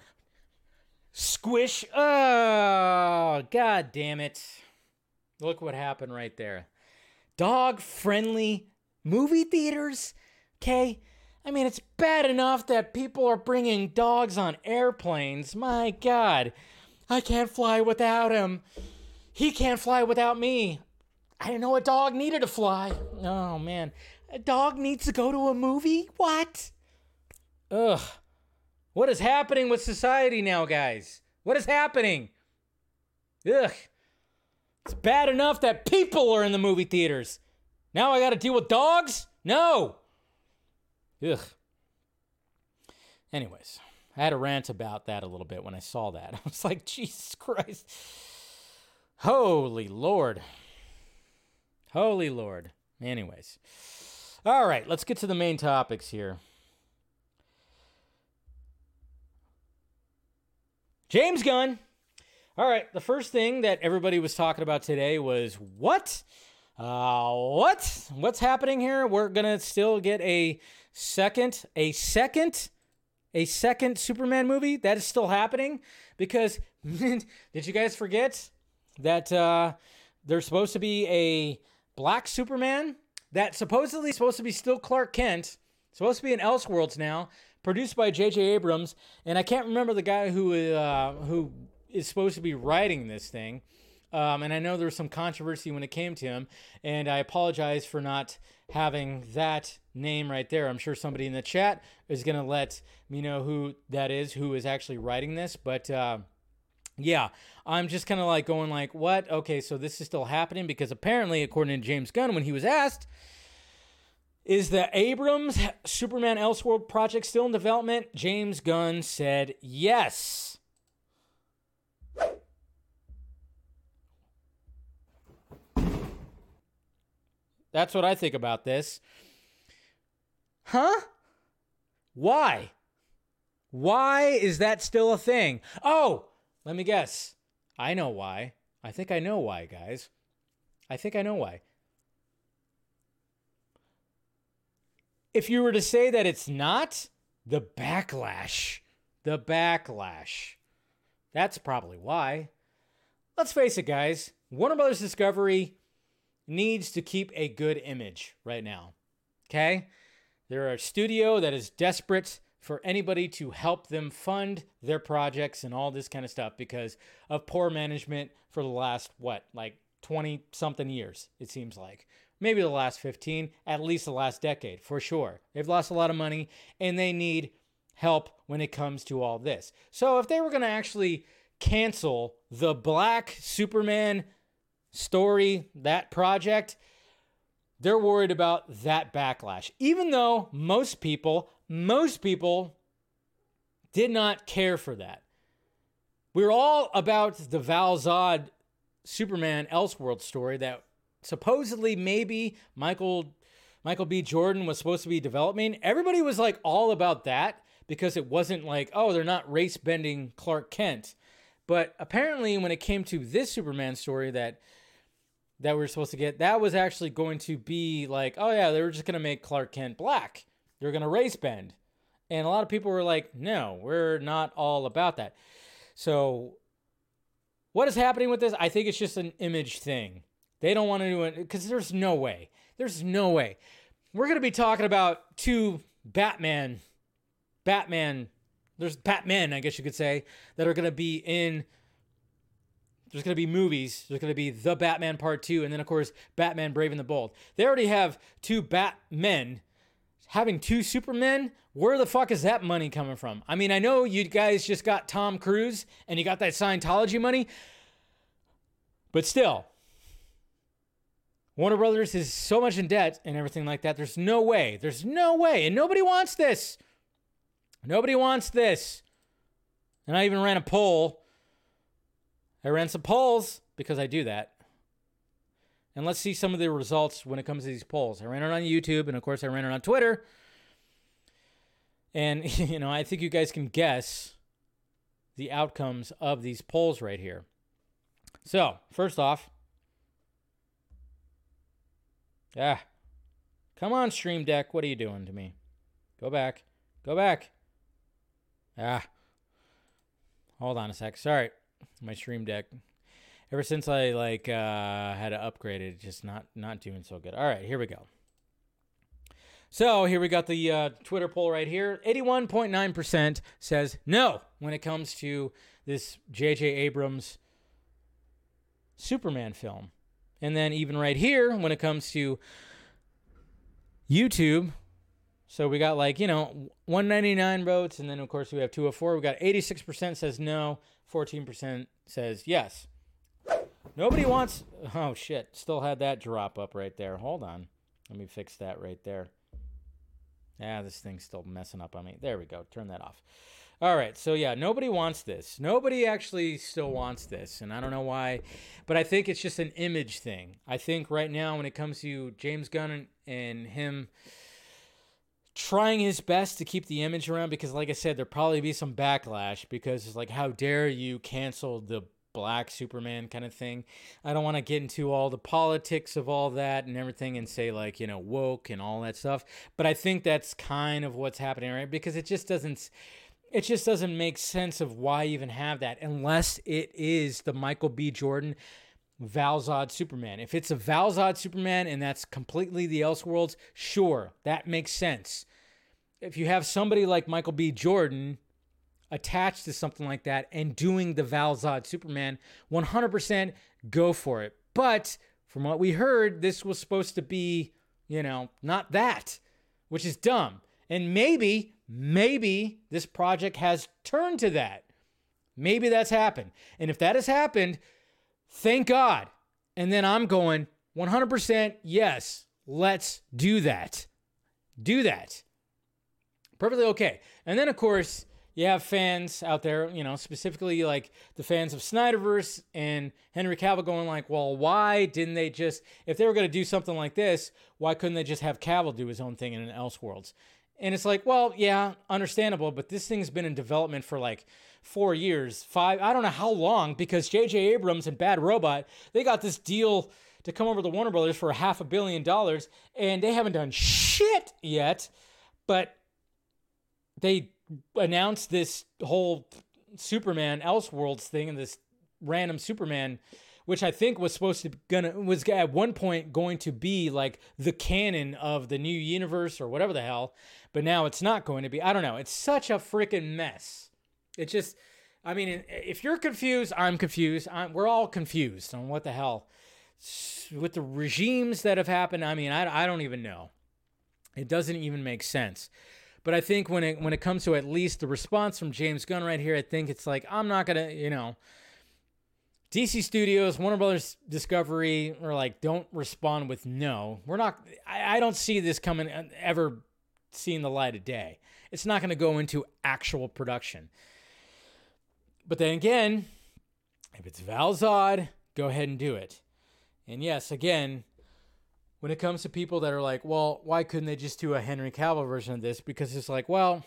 Squish. Oh, God damn it. Look what happened right there. Dog friendly movie theaters? Okay. I mean, it's bad enough that people are bringing dogs on airplanes. My God. I can't fly without him. He can't fly without me. I didn't know a dog needed to fly. Oh, man. A dog needs to go to a movie? What? Ugh. What is happening with society now, guys? What is happening? Ugh. It's bad enough that people are in the movie theaters. Now I got to deal with dogs? No. Ugh. Anyways, I had a rant about that a little bit when I saw that. I was like, Jesus Christ. Holy Lord. Holy Lord. Anyways. All right, let's get to the main topics here. James Gunn all right, the first thing that everybody was talking about today was what? Uh, what? What's happening here? We're gonna still get a second, a second, a second Superman movie. That is still happening because did you guys forget that uh, there's supposed to be a black Superman that supposedly supposed to be still Clark Kent, supposed to be in Elseworlds now, produced by J.J. Abrams, and I can't remember the guy who uh, who is supposed to be writing this thing. Um, and I know there was some controversy when it came to him, and I apologize for not having that name right there. I'm sure somebody in the chat is going to let me know who that is, who is actually writing this. But uh, yeah, I'm just kind of like going like, what? Okay, so this is still happening because apparently, according to James Gunn, when he was asked, is the Abrams Superman Elseworld project still in development? James Gunn said yes. That's what I think about this. Huh? Why? Why is that still a thing? Oh, let me guess. I know why. I think I know why, guys. I think I know why. If you were to say that it's not, the backlash. The backlash. That's probably why. Let's face it, guys. Warner Brothers Discovery needs to keep a good image right now. Okay? They're a studio that is desperate for anybody to help them fund their projects and all this kind of stuff because of poor management for the last, what, like 20 something years, it seems like. Maybe the last 15, at least the last decade, for sure. They've lost a lot of money and they need help when it comes to all this. So if they were going to actually cancel the Black Superman story, that project, they're worried about that backlash. Even though most people, most people did not care for that. We are all about the Val Zod Superman Elseworld story that supposedly maybe Michael Michael B. Jordan was supposed to be developing. Everybody was like all about that because it wasn't like, oh, they're not race bending Clark Kent. But apparently, when it came to this Superman story that that we were supposed to get, that was actually going to be like, oh yeah, they were just gonna make Clark Kent black. They're gonna race bend. And a lot of people were like, no, we're not all about that. So what is happening with this? I think it's just an image thing. They don't want to do it because there's no way. There's no way. We're gonna be talking about two Batman, Batman. There's Batman, I guess you could say, that are gonna be in there's going to be movies. There's going to be The Batman Part 2, and then, of course, Batman Brave and the Bold. They already have two Batmen. Having two Supermen, where the fuck is that money coming from? I mean, I know you guys just got Tom Cruise and you got that Scientology money, but still, Warner Brothers is so much in debt and everything like that. There's no way. There's no way. And nobody wants this. Nobody wants this. And I even ran a poll I ran some polls because I do that. And let's see some of the results when it comes to these polls. I ran it on YouTube, and of course, I ran it on Twitter. And, you know, I think you guys can guess the outcomes of these polls right here. So, first off, ah, come on, Stream Deck. What are you doing to me? Go back. Go back. Ah. Hold on a sec. Sorry my stream deck. Ever since i like uh had to upgrade it just not not doing so good. All right here we go. So here we got the uh, twitter poll right here. 81.9% says no when it comes to this jj abrams superman film. And then even right here when it comes to youtube so we got like, you know, 199 votes, and then of course we have 204. We got 86% says no, 14% says yes. Nobody wants. Oh shit! Still had that drop up right there. Hold on. Let me fix that right there. Yeah, this thing's still messing up on me. There we go. Turn that off. All right. So yeah, nobody wants this. Nobody actually still wants this, and I don't know why, but I think it's just an image thing. I think right now when it comes to James Gunn and, and him trying his best to keep the image around because like i said there'll probably be some backlash because it's like how dare you cancel the black superman kind of thing i don't want to get into all the politics of all that and everything and say like you know woke and all that stuff but i think that's kind of what's happening right because it just doesn't it just doesn't make sense of why even have that unless it is the Michael B. Jordan Valzod Superman. If it's a Valzod Superman and that's completely the Elseworlds, sure, that makes sense. If you have somebody like Michael B. Jordan attached to something like that and doing the Valzod Superman, 100% go for it. But from what we heard, this was supposed to be, you know, not that, which is dumb. And maybe, maybe this project has turned to that. Maybe that's happened. And if that has happened, thank God. And then I'm going 100% yes, let's do that. Do that. Perfectly okay. And then, of course, you have fans out there, you know, specifically like the fans of Snyderverse and Henry Cavill going like, well, why didn't they just, if they were going to do something like this, why couldn't they just have Cavill do his own thing in an Elseworlds? And it's like, well, yeah, understandable, but this thing's been in development for like four years, five, I don't know how long, because J.J. Abrams and Bad Robot, they got this deal to come over to Warner Brothers for a half a billion dollars, and they haven't done shit yet, but they announced this whole Superman Elseworlds thing and this random Superman, which I think was supposed to gonna was at one point going to be like the canon of the new universe or whatever the hell, but now it's not going to be. I don't know. It's such a freaking mess. It just, I mean, if you're confused, I'm confused. I'm, we're all confused on what the hell with the regimes that have happened. I mean, I, I don't even know. It doesn't even make sense. But I think when it when it comes to at least the response from James Gunn right here, I think it's like I'm not gonna, you know, DC Studios, Warner Brothers Discovery are like, don't respond with no. We're not. I, I don't see this coming uh, ever seeing the light of day. It's not going to go into actual production. But then again, if it's Valzod, go ahead and do it. And yes, again, when it comes to people that are like, well, why couldn't they just do a Henry Cavill version of this? Because it's like, well,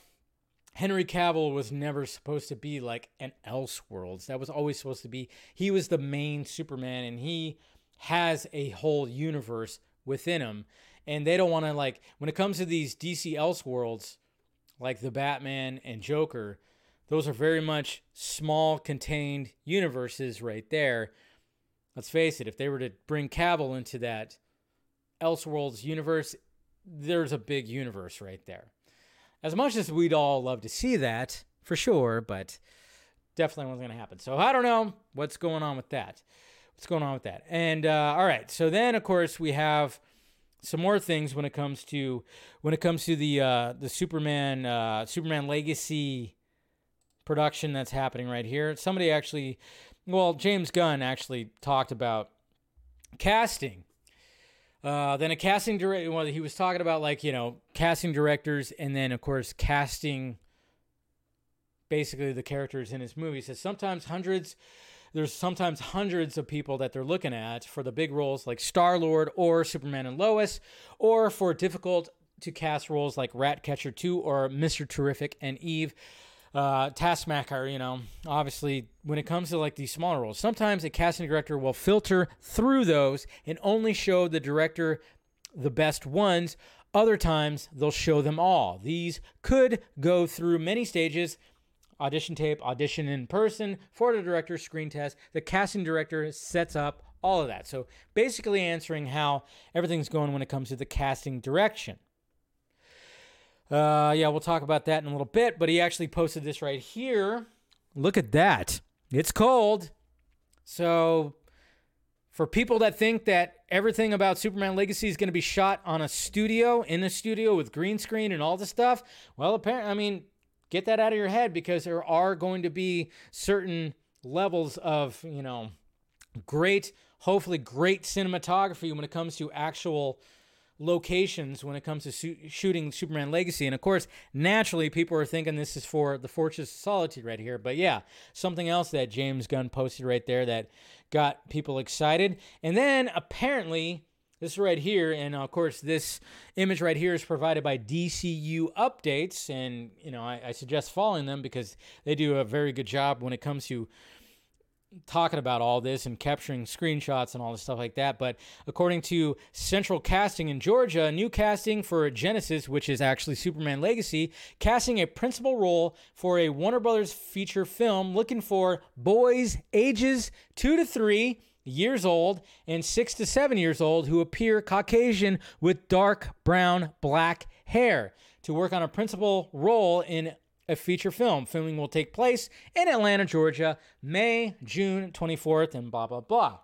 Henry Cavill was never supposed to be like an Elseworlds. That was always supposed to be, he was the main Superman and he has a whole universe within him. And they don't want to, like, when it comes to these DC Elseworlds, like the Batman and Joker, those are very much small, contained universes right there. Let's face it, if they were to bring Cavill into that, Elseworlds universe, there's a big universe right there. As much as we'd all love to see that, for sure, but definitely wasn't going to happen. So I don't know what's going on with that. What's going on with that? And uh, all right, so then of course we have some more things when it comes to when it comes to the uh, the Superman uh, Superman Legacy production that's happening right here. Somebody actually, well, James Gunn actually talked about casting uh, then a casting director. Well, he was talking about like you know casting directors, and then of course casting basically the characters in his movie. He says sometimes hundreds. There's sometimes hundreds of people that they're looking at for the big roles like Star Lord or Superman and Lois, or for difficult to cast roles like Ratcatcher 2 or Mr. Terrific and Eve uh, Taskmaster, you know, obviously when it comes to like these smaller roles, sometimes a casting director will filter through those and only show the director the best ones. Other times they'll show them all. These could go through many stages audition tape, audition in person, for the director, screen test. The casting director sets up all of that. So basically answering how everything's going when it comes to the casting direction. Uh, yeah, we'll talk about that in a little bit. But he actually posted this right here. Look at that. It's cold. So, for people that think that everything about Superman Legacy is going to be shot on a studio, in a studio with green screen and all the stuff, well, apparently, I mean, get that out of your head because there are going to be certain levels of, you know, great, hopefully great cinematography when it comes to actual locations when it comes to su- shooting Superman Legacy. And of course, naturally, people are thinking this is for the Fortress of Solitude right here. But yeah, something else that James Gunn posted right there that got people excited. And then apparently, this right here, and of course, this image right here is provided by DCU Updates. And, you know, I, I suggest following them because they do a very good job when it comes to talking about all this and capturing screenshots and all this stuff like that. But according to Central Casting in Georgia, new casting for Genesis, which is actually Superman Legacy, casting a principal role for a Warner Brothers feature film looking for boys ages two to three years old and six to seven years old who appear Caucasian with dark brown black hair to work on a principal role in a feature film. Filming will take place in Atlanta, Georgia, May, June 24th, and blah, blah, blah.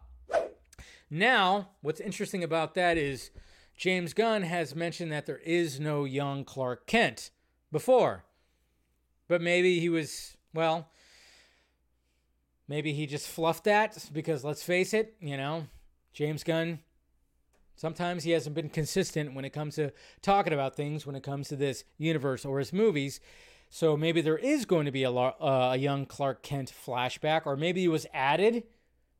Now, what's interesting about that is James Gunn has mentioned that there is no young Clark Kent before. But maybe he was, well, maybe he just fluffed that because let's face it, you know, James Gunn Sometimes he hasn't been consistent when it comes to talking about things when it comes to this universe or his movies. So maybe there is going to be a, uh, a young Clark Kent flashback, or maybe he was added.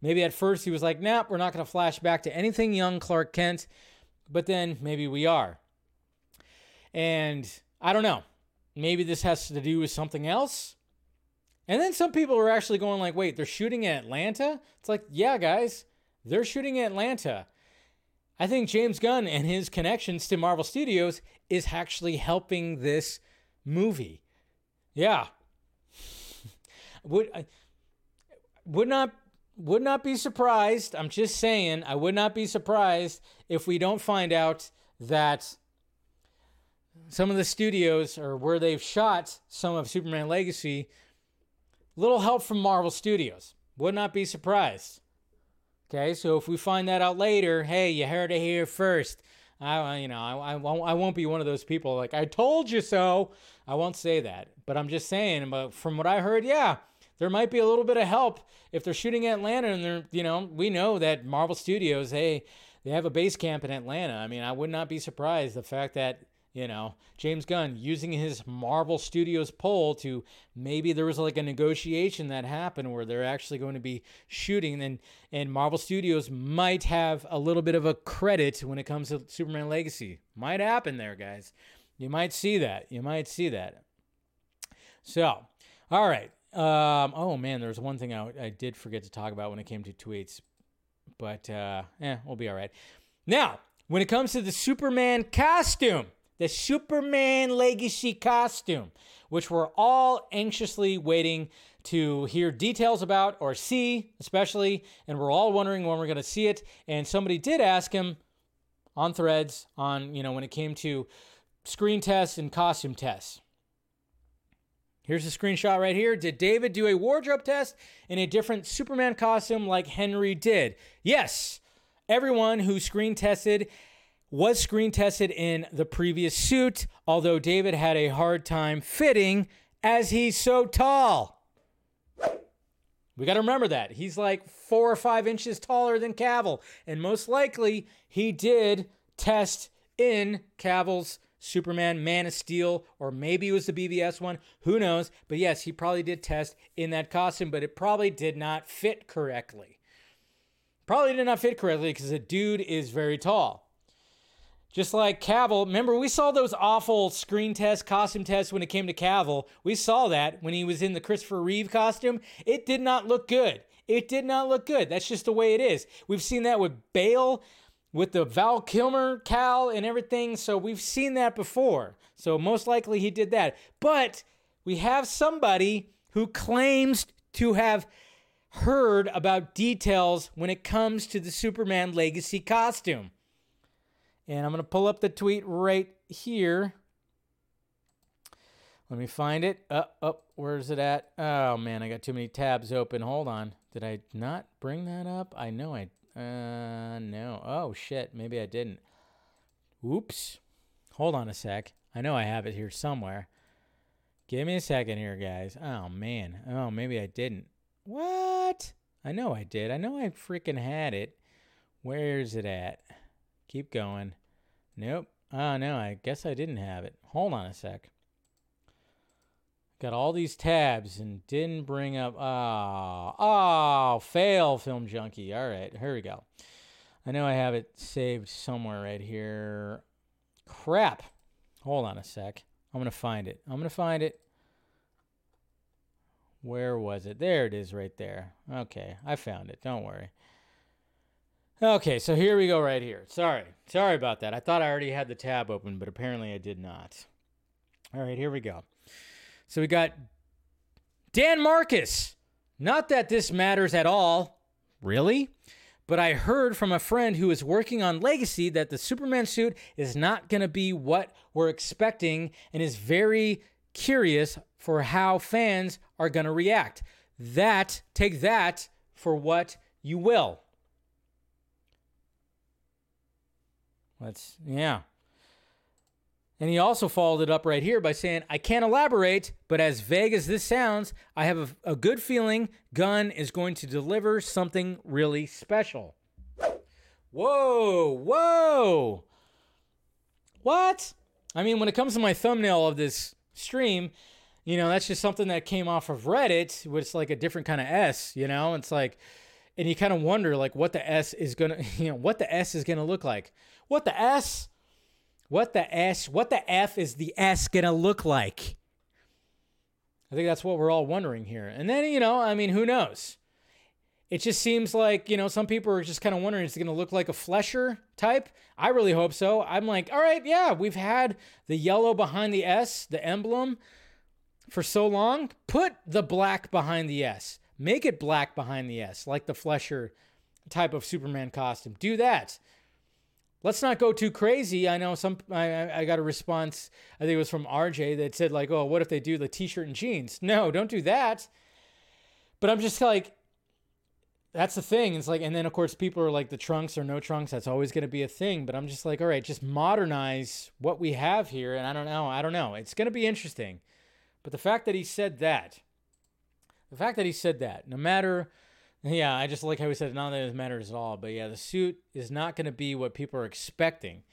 Maybe at first he was like, "Nope, we're not going to flash back to anything young Clark Kent," but then maybe we are. And I don't know. Maybe this has to do with something else. And then some people are actually going like, "Wait, they're shooting in Atlanta?" It's like, "Yeah, guys, they're shooting in Atlanta." I think James Gunn and his connections to Marvel Studios is actually helping this movie. Yeah. would I would not would not be surprised. I'm just saying, I would not be surprised if we don't find out that some of the studios or where they've shot some of Superman Legacy, little help from Marvel Studios. Would not be surprised. Okay, so if we find that out later, hey, you heard it here first. I, you know, I, I, won't, I won't be one of those people like I told you so. I won't say that, but I'm just saying. But from what I heard, yeah, there might be a little bit of help if they're shooting Atlanta, and they're, you know, we know that Marvel Studios, hey, they have a base camp in Atlanta. I mean, I would not be surprised the fact that you know, James Gunn using his Marvel Studios poll to maybe there was like a negotiation that happened where they're actually going to be shooting and and Marvel Studios might have a little bit of a credit when it comes to Superman Legacy. Might happen there, guys. You might see that. You might see that. So, all right. Um, oh man, there's one thing I, I did forget to talk about when it came to tweets, but uh, eh, we'll be all right. Now, when it comes to the Superman costume, the Superman Legacy costume, which we're all anxiously waiting to hear details about or see, especially, and we're all wondering when we're going to see it. And somebody did ask him on threads on, you know, when it came to screen tests and costume tests. Here's a screenshot right here. Did David do a wardrobe test in a different Superman costume like Henry did? Yes. Everyone who screen tested was screen tested in the previous suit, although David had a hard time fitting as he's so tall. We got to remember that. He's like four or five inches taller than Cavill. And most likely, he did test in Cavill's Superman Man of Steel, or maybe it was the BVS one. Who knows? But yes, he probably did test in that costume, but it probably did not fit correctly. Probably did not fit correctly because the dude is very tall. Just like Cavill, remember we saw those awful screen tests, costume tests when it came to Cavill. We saw that when he was in the Christopher Reeve costume. It did not look good. It did not look good. That's just the way it is. We've seen that with Bale, with the Val Kilmer Cal and everything. So we've seen that before. So most likely he did that. But we have somebody who claims to have heard about details when it comes to the Superman Legacy costume. And I'm going to pull up the tweet right here. Let me find it. Up, uh, up, where's it at? Oh man, I got too many tabs open. Hold on. Did I not bring that up? I know I. Uh, no. Oh shit. Maybe I didn't. Oops. Hold on a sec. I know I have it here somewhere. Give me a second here, guys. Oh man. Oh, maybe I didn't. What? I know I did. I know I freaking had it. Where's it at? Keep going. Nope. Oh, no, I guess I didn't have it. Hold on a sec. Got all these tabs and didn't bring up. Oh, oh, fail, Film Junkee. All right, here we go. I know I have it saved somewhere right here. Crap. Hold on a sec. I'm going to find it. I'm going to find it. Where was it? There it is right there. Okay, I found it. Don't worry. Okay, so here we go right here. Sorry. Sorry about that. I thought I already had the tab open, but apparently I did not. All right, here we go. So we got Dan Marcus. Not that this matters at all, really, but I heard from a friend who is working on Legacy that the Superman suit is not going to be what we're expecting and is very curious for how fans are going to react. That, take that for what you will. Let's, yeah. And he also followed it up right here by saying, I can't elaborate, but as vague as this sounds, I have a, a good feeling Gunn is going to deliver something really special. Whoa, whoa. What? I mean, when it comes to my thumbnail of this stream, you know, that's just something that came off of Reddit, which is like a different kind of S, you know? It's like, and you kind of wonder, like, what the S is gonna, you know, what the S is gonna look like. What the S? What the S? What the F is the S gonna look like? I think that's what we're all wondering here. And then, you know, I mean, who knows? It just seems like, you know, some people are just kind of wondering, is it going to look like a Fleischer type? I really hope so. I'm like, all right, yeah, we've had the yellow behind the S, the emblem, for so long. Put the black behind the S. Make it black behind the S, like the Fleischer type of Superman costume. Do that let's not go too crazy. I know some. I, I got a response. I think it was from RJ that said like, "Oh, what if they do the t-shirt and jeans?" No, don't do that. But I'm just like, that's the thing. It's like, and then of course people are like, the trunks or no trunks. That's always going to be a thing. But I'm just like, all right, just modernize what we have here. And I don't know. I don't know. It's going to be interesting. But the fact that he said that, the fact that he said that, no matter yeah, I just like how he said none of that matters at all. But yeah, the suit is not going to be what people are expecting.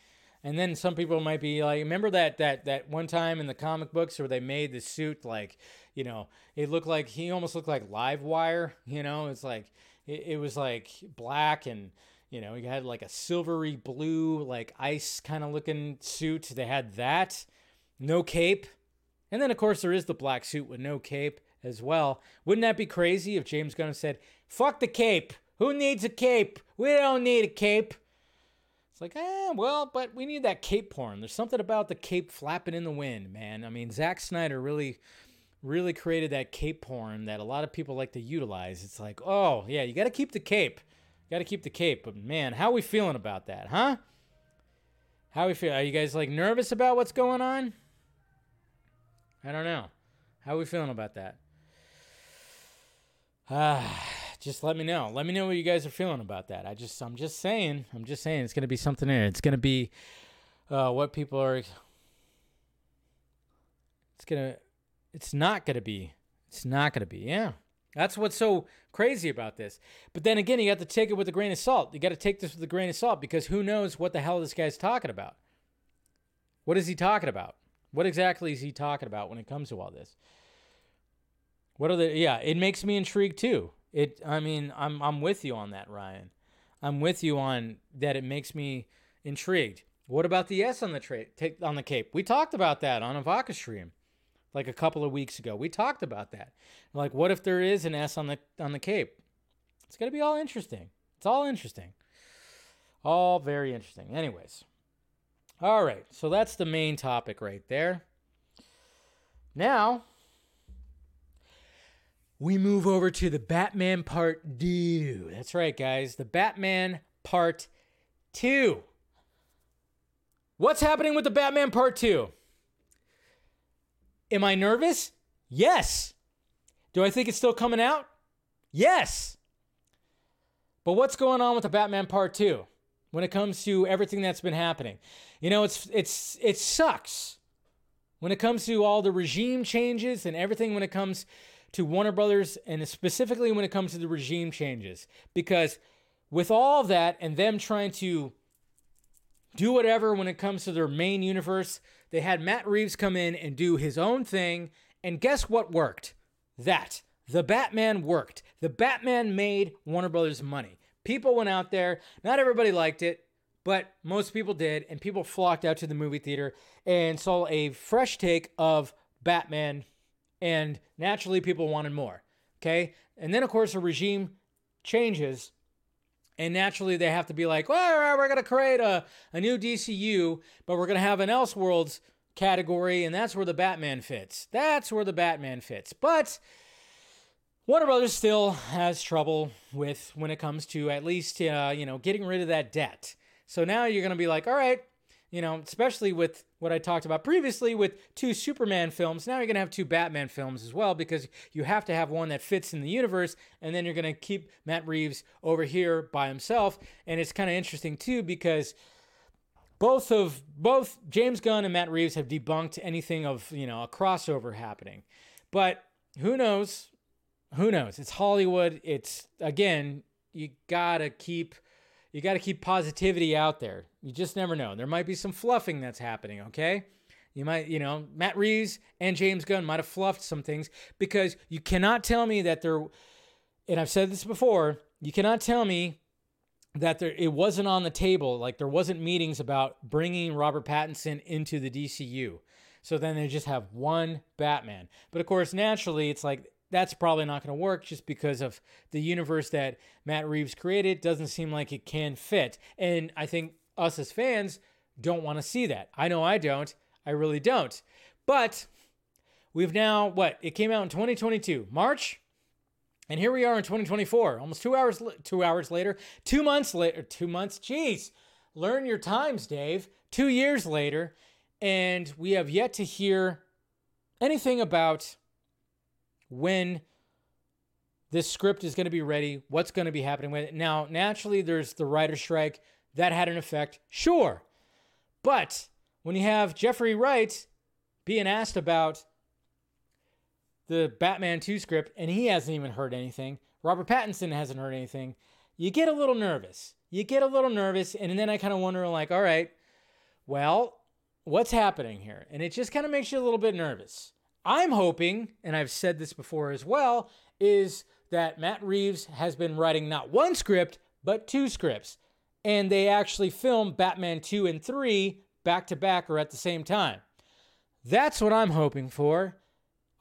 And then some people might be like, remember that that that one time in the comic books where they made the suit like, you know, it looked like he almost looked like live wire. You know, it's like it, it was like black and you know he had like a silvery blue like ice kind of looking suit. They had that, no cape, and then of course there is the black suit with no cape as well. Wouldn't that be crazy if James Gunn said, Fuck the cape. Who needs a cape? We don't need a cape. It's like, eh, well, but we need that cape porn. There's something about the cape flapping in the wind, man. I mean, Zack Snyder really, really created that cape porn that a lot of people like to utilize. It's like, oh, yeah, you got to keep the cape. Got to keep the cape. But man, how are we feeling about that, huh? How we feel? Are you guys like nervous about what's going on? I don't know. How are we feeling about that? Ah just let me know. Let me know what you guys are feeling about that. I just, I'm just saying, I'm just saying, it's gonna be something there. It's gonna be uh, what people are. It's gonna. It's not gonna be. It's not gonna be. Yeah, that's what's so crazy about this. But then again, you got to take it with a grain of salt. You got to take this with a grain of salt because who knows what the hell this guy's talking about? What is he talking about? What exactly is he talking about when it comes to all this? What are the yeah, it makes me intrigued too. It I mean, I'm I'm with you on that, Ryan. I'm with you on that it makes me intrigued. What about the S on the tra- take on the Cape? We talked about that on a Vodka stream like a couple of weeks ago. We talked about that. Like what if there is an S on the on the Cape? It's going to be all interesting. It's all interesting. All very interesting. Anyways. All right. So that's the main topic right there. Now, we move over to the Batman Part 2. That's right, guys. The Batman Part 2. What's happening with the Batman Part 2? Am I nervous? Yes. Do I think it's still coming out? Yes. But what's going on with the Batman Part 2 when it comes to everything that's been happening? You know, it's it's it sucks when it comes to all the regime changes and everything when it comes to Warner Brothers and specifically when it comes to the regime changes. Because with all of that and them trying to do whatever when it comes to their main universe, they had Matt Reeves come in and do his own thing. And guess what worked? That. The Batman worked. The Batman made Warner Brothers money. People went out there. Not everybody liked it, but most people did. And people flocked out to the movie theater and saw a fresh take of Batman And naturally, people wanted more. Okay. And then, of course, a regime changes. And naturally, they have to be like, well, we're going to create a, a new DCU, but we're going to have an Elseworlds category. And that's where the Batman fits. That's where the Batman fits. But Warner Brothers still has trouble with when it comes to at least, uh, you know, getting rid of that debt. So now you're going to be like, all right, you know, especially with what I talked about previously with two Superman films. Now you're going to have two Batman films as well because you have to have one that fits in the universe, and then you're going to keep Matt Reeves over here by himself. And it's kind of interesting too because both of both James Gunn and Matt Reeves have debunked anything of you know a crossover happening, but who knows? Who knows? It's Hollywood. It's again, you gotta keep you got to keep positivity out there. You just never know. There might be some fluffing that's happening, okay? You might, you know, Matt Reeves and James Gunn might have fluffed some things because you cannot tell me that there, and I've said this before, you cannot tell me that there it wasn't on the table, like there wasn't meetings about bringing Robert Pattinson into the DCU. So then they just have one Batman. But of course, naturally, it's like that's probably not going to work just because of the universe that Matt Reeves created doesn't seem like it can fit. And I think us as fans don't want to see that. I know I don't. I really don't. But we've now what? It came out in 2022, March. And here we are in 2024, almost 2 hours 2 hours later, 2 months later, 2 months. Jeez. Learn your times, Dave. 2 years later, and we have yet to hear anything about when this script is going to be ready, what's going to be happening with it. Now, naturally, there's the writer strike that had an effect, sure. But when you have Jeffrey Wright being asked about the Batman 2 script and he hasn't even heard anything, Robert Pattinson hasn't heard anything, you get a little nervous. You get a little nervous, and then I kind of wonder, like, all right, well, what's happening here? And it just kind of makes you a little bit nervous. I'm hoping, and I've said this before as well, is that Matt Reeves has been writing not one script, but two scripts. And they actually filmed Batman 2 and 3 back to back or at the same time. That's what I'm hoping for.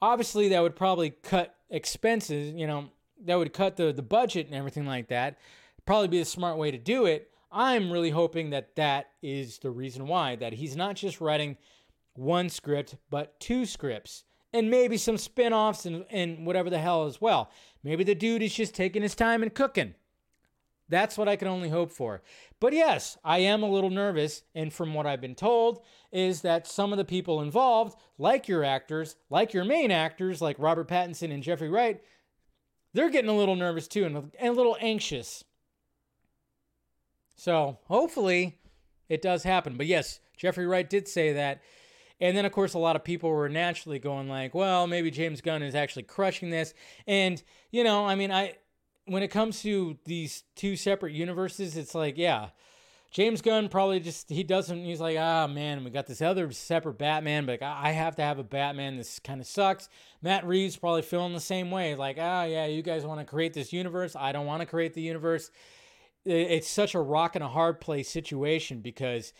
Obviously, that would probably cut expenses, you know, that would cut the, the budget and everything like that. Probably be a smart way to do it. I'm really hoping that that is the reason why, that he's not just writing one script, but two scripts and maybe some spin-offs and, and whatever the hell as well. Maybe the dude is just taking his time and cooking. That's what I can only hope for. But yes, I am a little nervous. And from what I've been told, is that some of the people involved, like your actors, like your main actors, like Robert Pattinson and Jeffrey Wright, they're getting a little nervous too and a, and a little anxious. So hopefully it does happen. But yes, Jeffrey Wright did say that and then, of course, a lot of people were naturally going like, well, maybe James Gunn is actually crushing this. And, you know, I mean, I when it comes to these two separate universes, it's like, yeah, James Gunn probably just he doesn't. He's like, ah, oh, man, we got this other separate Batman, but I have to have a Batman. This kind of sucks. Matt Reeves probably feeling the same way, like, ah, oh, yeah, you guys want to create this universe. I don't want to create the universe. It's such a rock and a hard place situation because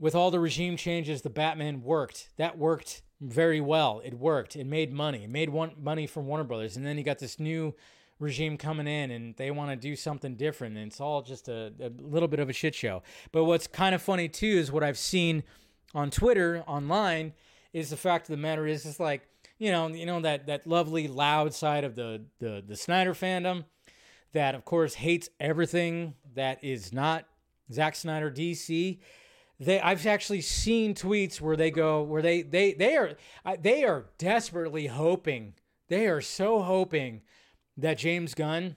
with all the regime changes, the Batman worked. That worked very well. It worked. It made money. It made one money from Warner Brothers, and then you got this new regime coming in, and they want to do something different. And it's all just a, a little bit of a shit show. But what's kind of funny too is what I've seen on Twitter online is the fact of the matter is it's like you know you know that that lovely loud side of the the the Snyder fandom that of course hates everything that is not Zack Snyder DC they I've actually seen tweets where they go where they they they are they are desperately hoping they are so hoping that James Gunn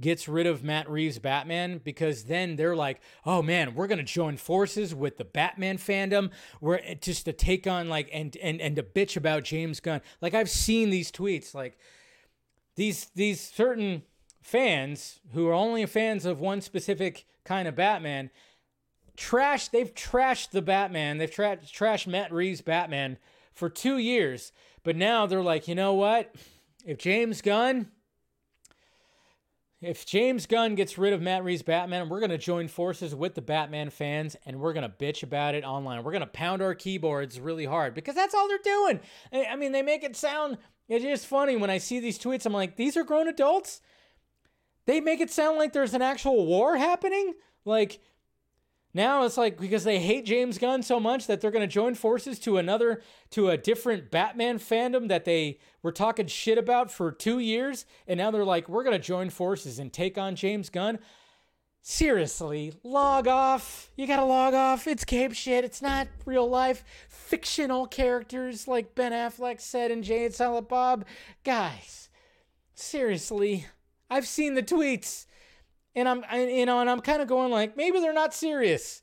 gets rid of Matt Reeves Batman because then they're like, "Oh man, we're going to join forces with the Batman fandom. We're eh, just to take on like and and and to bitch about James Gunn." Like I've seen these tweets like these these certain fans who are only fans of one specific kind of Batman trashed they've trashed the Batman. They've tra- trashed Matt Reeves Batman for 2 years. But now they're like, "You know what? If James Gunn if James Gunn gets rid of Matt Reeves' Batman, we're going to join forces with the Batman fans and we're going to bitch about it online. We're going to pound our keyboards really hard because that's all they're doing. I mean, they make it sound, it's just funny when I see these tweets. I'm like, these are grown adults? They make it sound like there's an actual war happening? Like, now it's like because they hate James Gunn so much that they're going to join forces to another to a different Batman fandom that they were talking shit about for 2 years and now they're like we're going to join forces and take on James Gunn. Seriously, log off. You got to log off. It's cape shit. It's not real life. Fictional characters like Ben Affleck said in Jay and Silent Bob. Guys, seriously, I've seen the tweets and I'm I, you know and I'm kind of going like maybe they're not serious.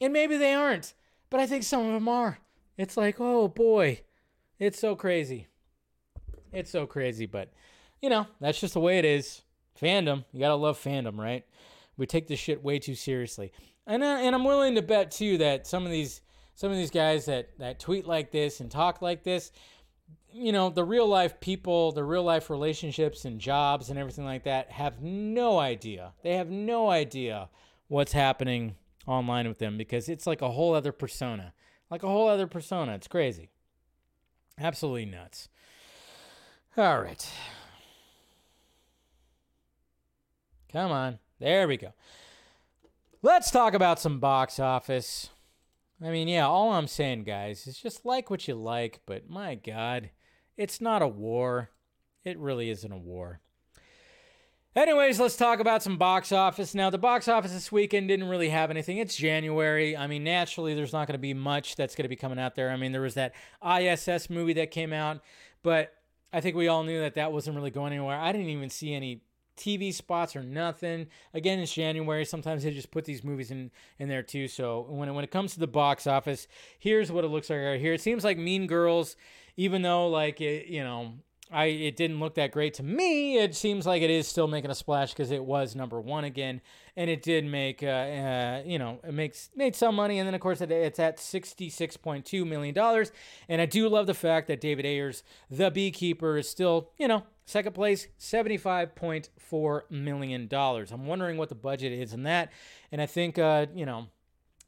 And maybe they aren't. But I think some of them are. It's like oh boy. It's so crazy. It's so crazy but you know that's just the way it is. Fandom. You got to love fandom right? We take this shit way too seriously. And uh, and I'm willing to bet too that some of these some of these guys that that tweet like this and talk like this you know, the real life people, the real life relationships and jobs and everything like that have no idea. They have no idea what's happening online with them because it's like a whole other persona. Like a whole other persona. It's crazy. Absolutely nuts. All right. Come on. There we go. Let's talk about some box office. I mean, yeah, all I'm saying, guys, is just like what you like, but my God, it's not a war. It really isn't a war. Anyways, let's talk about some box office. Now, the box office this weekend didn't really have anything. It's January. I mean, naturally, there's not going to be much that's going to be coming out there. I mean, there was that ISS movie that came out, but I think we all knew that that wasn't really going anywhere. I didn't even see any TV spots or nothing. Again, it's January. Sometimes they just put these movies in in there too. So when it, when it comes to the box office, here's what it looks like right here. It seems like Mean Girls, even though like it, you know, I it didn't look that great to me. It seems like it is still making a splash because it was number one again, and it did make uh, uh, you know it makes made some money, and then of course it, it's at sixty six point two million dollars. And I do love the fact that David Ayers, the Beekeeper, is still you know second place, seventy five point four million dollars. I'm wondering what the budget is in that, and I think uh, you know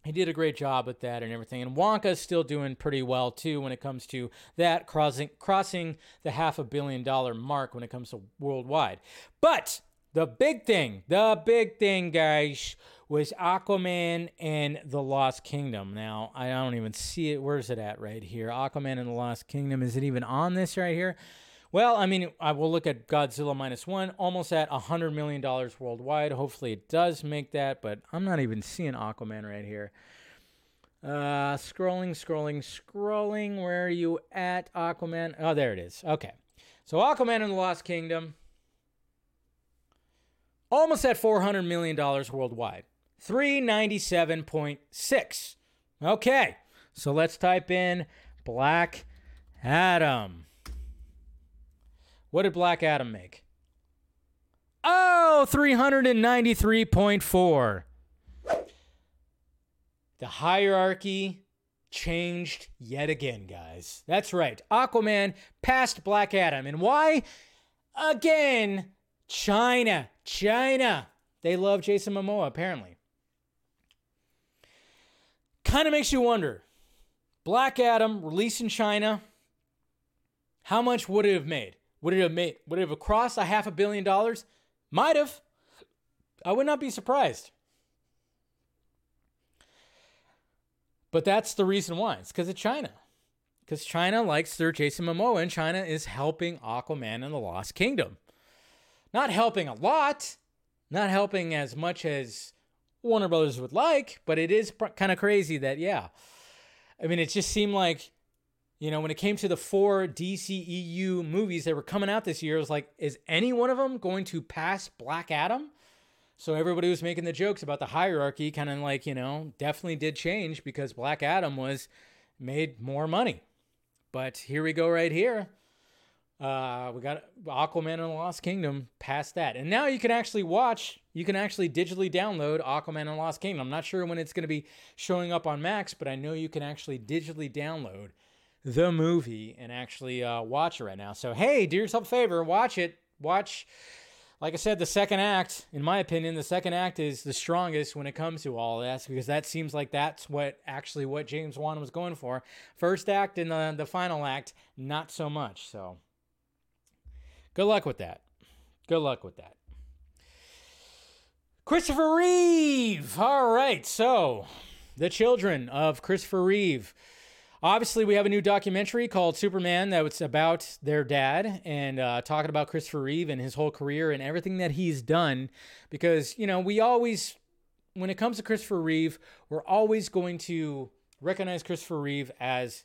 he did a great job with that and everything. And Wonka's still doing pretty well too when it comes to that crossing crossing the half a billion dollar mark when it comes to worldwide. But the big thing, the big thing, guys, was Aquaman and the Lost Kingdom. Now I don't even see it. Where's it at right here? Aquaman and the Lost Kingdom. Is it even on this right here? Well, I mean, I will look at Godzilla minus one, almost at $100 million worldwide. Hopefully it does make that, but I'm not even seeing Aquaman right here. Uh, scrolling, scrolling, scrolling. Where are you at, Aquaman? Oh, there it is. Okay. So Aquaman and the Lost Kingdom, almost at $400 million worldwide. 397.6. Okay. So let's type in Black Adam. What did Black Adam make? Oh, 393.4. The hierarchy changed yet again, guys. That's right. Aquaman passed Black Adam. And why? Again, China. China. They love Jason Momoa, apparently. Kind of makes you wonder. Black Adam released in China. How much would it have made? Would it have made would it have crossed a half a billion dollars? Might have. I would not be surprised. But that's the reason why. It's because of China. Because China likes their Jason Momoa, and China is helping Aquaman and the Lost Kingdom. Not helping a lot, not helping as much as Warner Brothers would like, but it is pr- kind of crazy that, yeah. I mean, it just seemed like you know, when it came to the four DCEU movies that were coming out this year, it was like, is any one of them going to pass Black Adam? So everybody was making the jokes about the hierarchy, kind of like, you know, definitely did change because Black Adam was made more money. But here we go right here. Uh, we got Aquaman and the Lost Kingdom past that. And now you can actually watch, you can actually digitally download Aquaman and the Lost Kingdom. I'm not sure when it's going to be showing up on Max, but I know you can actually digitally download the movie and actually uh, watch it right now. So hey, do yourself a favor, watch it. Watch like I said, the second act, in my opinion, the second act is the strongest when it comes to all that because that seems like that's what actually what James Wan was going for. First act and the the final act, not so much. So, good luck with that. Good luck with that. Christopher Reeve. All right, so the children of Christopher Reeve. Obviously, we have a new documentary called Superman that was about their dad and uh, talking about Christopher Reeve and his whole career and everything that he's done. Because, you know, we always, when it comes to Christopher Reeve, we're always going to recognize Christopher Reeve as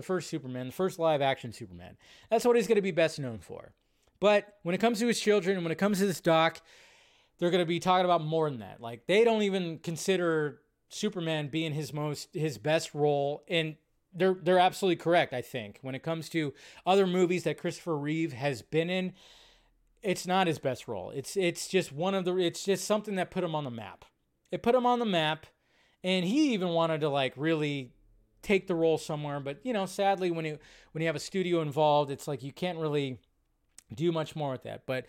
the first Superman, the first live action Superman. That's what he's going to be best known for. But when it comes to his children and when it comes to this doc, they're going to be talking about more than that. Like, they don't even consider Superman being his most his best role and they're they're absolutely correct I think when it comes to other movies that Christopher Reeve has been in it's not his best role it's it's just one of the it's just something that put him on the map it put him on the map and he even wanted to like really take the role somewhere but you know sadly when you when you have a studio involved it's like you can't really do much more with that. But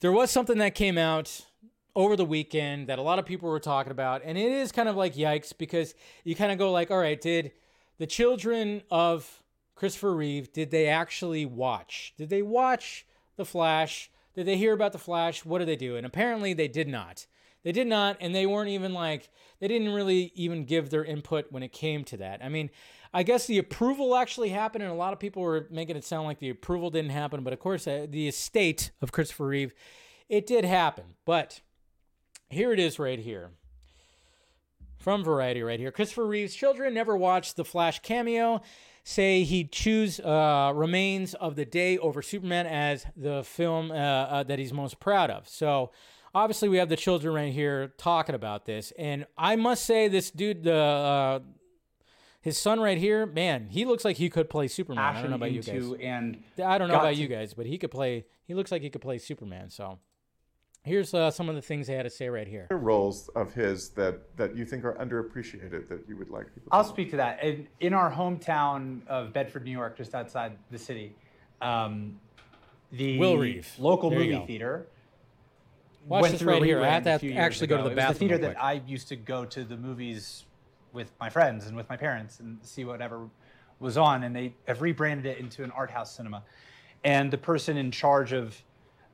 there was something that came out over the weekend that a lot of people were talking about and it is kind of like yikes because you kind of go like all right did the children of Christopher Reeve did they actually watch? Did they watch the flash? Did they hear about the flash? What did they do? And apparently they did not they did not and they weren't even like they didn't really even give their input when it came to that i mean i guess the approval actually happened and a lot of people were making it sound like the approval didn't happen but of course uh, the estate of Christopher Reeve it did happen but here it is right here. From Variety right here. Christopher Reeve's children never watched the Flash cameo. Say he'd choose uh, Remains of the Day over Superman as the film uh, uh, that he's most proud of. So obviously we have the children right here talking about this. And I must say this dude, the uh, his son right here, man, he looks like he could play Superman. I don't know about you guys. And I don't know about to- you guys, but he could play. He looks like he could play Superman. So here's uh, some of the things they had to say right here. roles of his that, that you think are underappreciated that you would like people to I'll know? speak to that. In, in our hometown of Bedford, New York, just outside the city, um, the Will Reeve. local There movie theater Watch went this through right here. I have to have- years actually go to the It bathroom the theater that. I used to go to the movies with my friends and with my parents and see whatever was on, and they have rebranded it into an art house cinema. And the person in charge of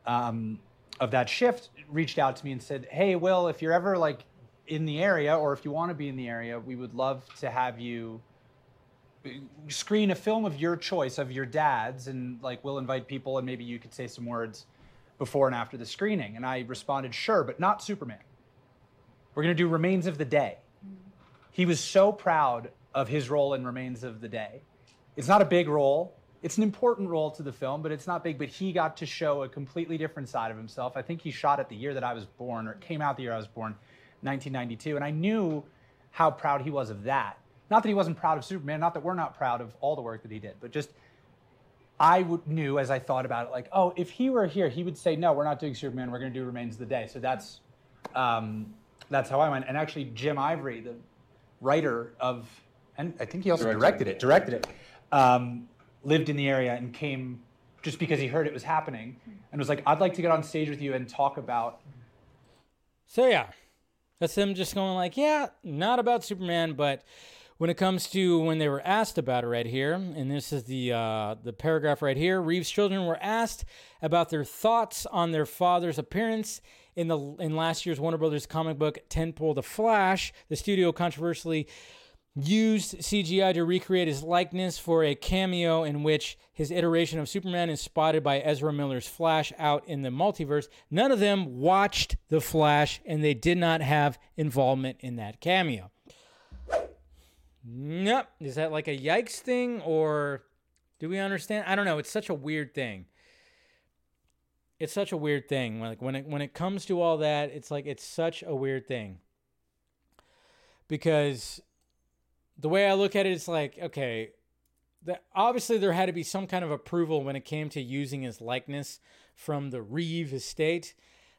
um, of that shift reached out to me and said, "Hey, Will, if you're ever like in the area, or if you want to be in the area, we would love to have you." screen a film of your choice of your dad's and like we'll invite people and maybe you could say some words before and after the screening. And i responded sure but not superman. We're going to do remains of the day. He was so proud of his role in remains of the day. It's not a big role. It's an important role to the film but it's not big. But he got to show a completely different side of himself. I think he shot it the year that i was born or it came out the year i was born 1992 and i knew how proud he was of that. Not that he wasn't proud of superman not that we're not proud of all the work that he did but just I would, knew as I thought about it, like, oh, if he were here, he would say, no, we're not doing Superman. We're going to do Remains of the Day. So that's um, that's how I went. And actually, Jim Ivory, the writer of, and I think he also directed, it, directed it, um, lived in the area and came just because he heard it was happening and was like, I'd like to get on stage with you and talk about. So yeah, that's him just going like, yeah, not about Superman, but when it comes to when they were asked about it right here, and this is the uh, the paragraph right here, Reeve's children were asked about their thoughts on their father's appearance in the in last year's Warner Brothers comic book tentpole The Flash. The studio controversially used CGI to recreate his likeness for a cameo in which his iteration of Superman is spotted by Ezra Miller's Flash out in the multiverse. None of them watched The Flash and they did not have involvement in that cameo. Nope. Is that like a yikes thing or do we understand? I don't know. It's such a weird thing. It's such a weird thing. Like when it when it comes to all that, it's like it's such a weird thing. Because the way I look at it, it's like, okay, that obviously there had to be some kind of approval when it came to using his likeness from the Reeve estate.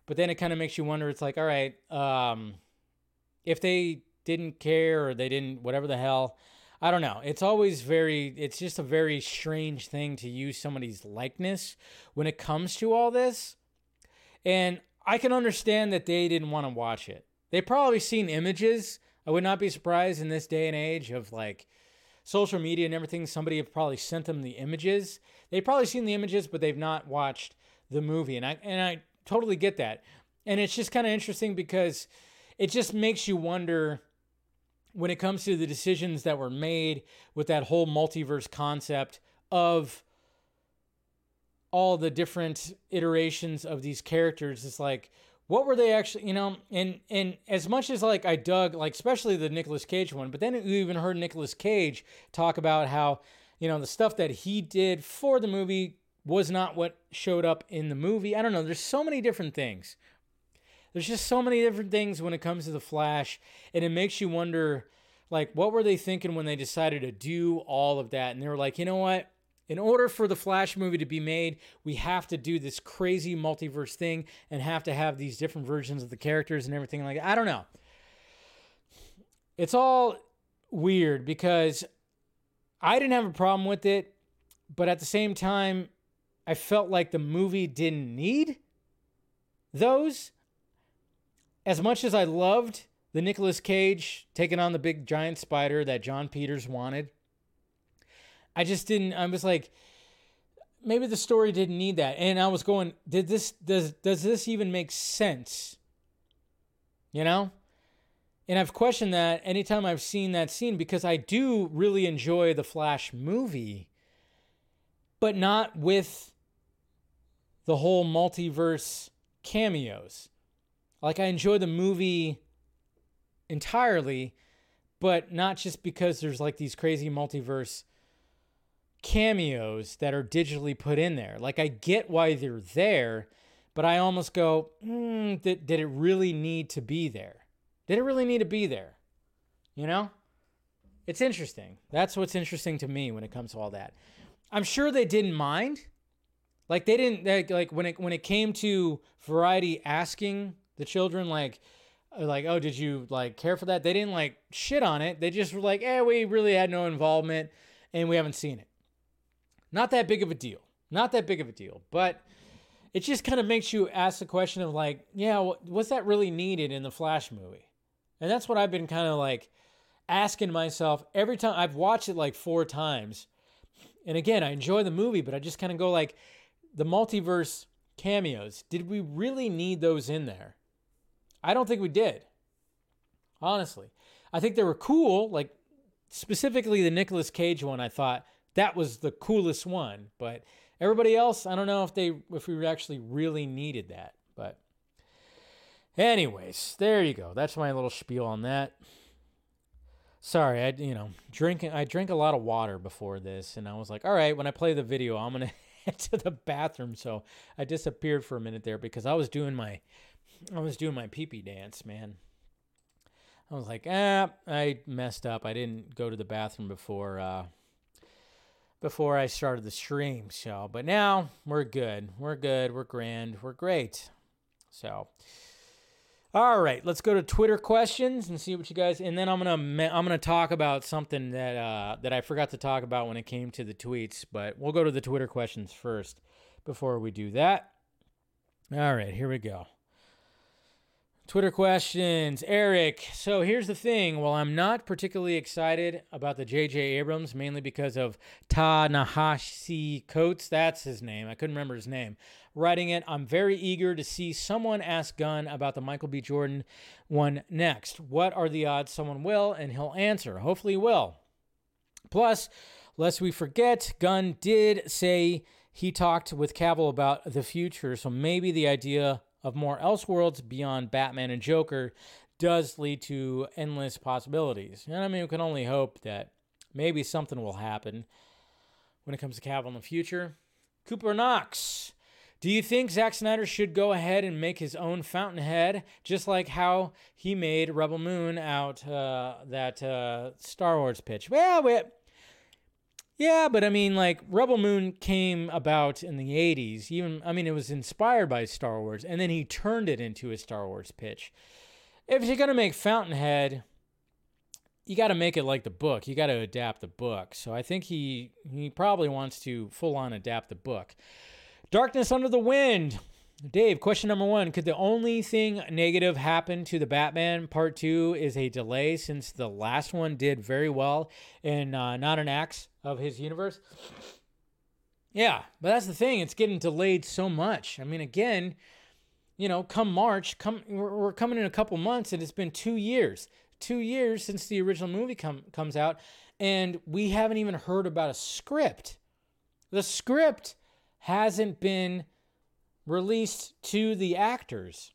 But then it kind of makes you wonder, it's like, all right, um, if they didn't care or they didn't whatever the hell i don't know it's always very it's just a very strange thing to use somebody's likeness when it comes to all this And I can understand that they didn't want to watch it. They probably seen images. I would not be surprised in this day and age of like social media and everything. Somebody have probably sent them the images. They've probably seen the images, but they've not watched the movie. And I and I totally get that. And it's just kind of interesting because it just makes you wonder when it comes to the decisions that were made with that whole multiverse concept of all the different iterations of these characters it's like what were they actually you know and and as much as like i dug like especially the Nicolas Cage one but then you even heard Nicolas Cage talk about how you know the stuff that he did for the movie was not what showed up in the movie. I don't know there's so many different things there's just so many different things when it comes to the flash and it makes you wonder like what were they thinking when they decided to do all of that and they were like you know what in order for the Flash movie to be made, we have to do this crazy multiverse thing and have to have these different versions of the characters and everything like that. I don't know. It's all weird because I didn't have a problem with it, but at the same time, I felt like the movie didn't need those. As much as I loved the Nicolas Cage taking on the big giant spider that Jon Peters wanted, I just didn't. I was like, maybe the story didn't need that, and I was going, did this does does this even make sense? You know, and I've questioned that anytime I've seen that scene because I do really enjoy the Flash movie, but not with the whole multiverse cameos. Like I enjoy the movie entirely, but not just because there's like these crazy multiverse cameos that are digitally put in there. Like I get why they're there, but I almost go, mm, did, did it really need to be there? Did it really need to be there? You know? It's interesting. That's what's interesting to me when it comes to all that. I'm sure they didn't mind. Like they didn't like, like when it when it came to variety asking the children like like oh did you like care for that? They didn't like shit on it. They just were like, "Eh, we really had no involvement and we haven't seen it." Not that big of a deal. Not that big of a deal. But it just kind of makes you ask the question of like, yeah, was that really needed in the Flash movie? And that's what I've been kind of like asking myself every time I've watched it like four times. And again, I enjoy the movie, but I just kind of go like the multiverse cameos. Did we really need those in there? I don't think we did. Honestly. I think they were cool, like specifically the Nicolas Cage one I thought that was the coolest one. But everybody else, I don't know if they if we actually really needed that. But anyways, there you go. That's my little spiel on that. Sorry, I you know drinking. I drank a lot of water before this, and I was like, all right, when I play the video, I'm gonna head to the bathroom. So I disappeared for a minute there because I was doing my I was doing my pee pee dance, man. I was like, ah, I messed up. I didn't go to the bathroom before uh, before I started the stream. So, but now we're good. We're good. We're grand. We're great. So, all right, let's go to Twitter questions and see what you guys. And then I'm gonna I'm gonna talk about something that uh, that I forgot to talk about when it came to the tweets. But we'll go to the Twitter questions first before we do that. All right, here we go. Twitter questions. Eric, so here's the thing. While I'm not particularly excited about the J.J. Abrams, mainly because of Ta-Nehisi Coates, that's his name. I couldn't remember his name. Writing it, I'm very eager to see someone ask Gunn about the Michael B. Jordan one next. What are the odds someone will? And he'll answer. Hopefully, he will. Plus, lest we forget, Gunn did say he talked with Cavill about the future, so maybe the idea of more Elseworlds beyond Batman and Joker does lead to endless possibilities. And I mean, we can only hope that maybe something will happen when it comes to Cavill in the future. Cooper Knox. Do you think Zack Snyder should go ahead and make his own Fountainhead, just like how he made Rebel Moon out uh, that uh, Star Wars pitch? Well, we, yeah, but I mean, like Rebel Moon came about in the '80s. Even I mean, it was inspired by Star Wars, and then he turned it into a Star Wars pitch. If you're gonna make Fountainhead, you got to make it like the book. You got to adapt the book. So I think he he probably wants to full on adapt the book. Darkness Under the Wind. Dave, question number one. Could the only thing negative happen to the Batman Part 2 is a delay since the last one did very well and uh, not an axe of his universe? Yeah, but that's the thing. It's getting delayed so much. I mean, again, you know, come March, come we're, we're coming in a couple months, and it's been two years, two years since the original movie come, comes out, and we haven't even heard about a script. The script hasn't been released to the actors.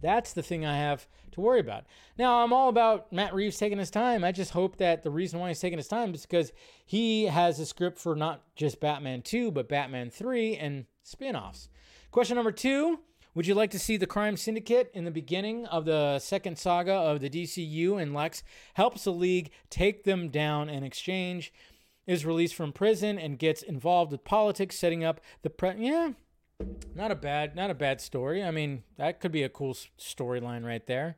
That's the thing I have to worry about. Now, I'm all about Matt Reeves taking his time. I just hope that the reason why he's taking his time is because he has a script for not just Batman 2, but Batman 3 and spin offs. Question number two Would you like to see the crime syndicate in the beginning of the second saga of the DCU and Lex helps the League take them down in exchange? Is released from prison and gets involved with politics, setting up the pre. Yeah, not a bad, not a bad story. I mean, that could be a cool storyline right there.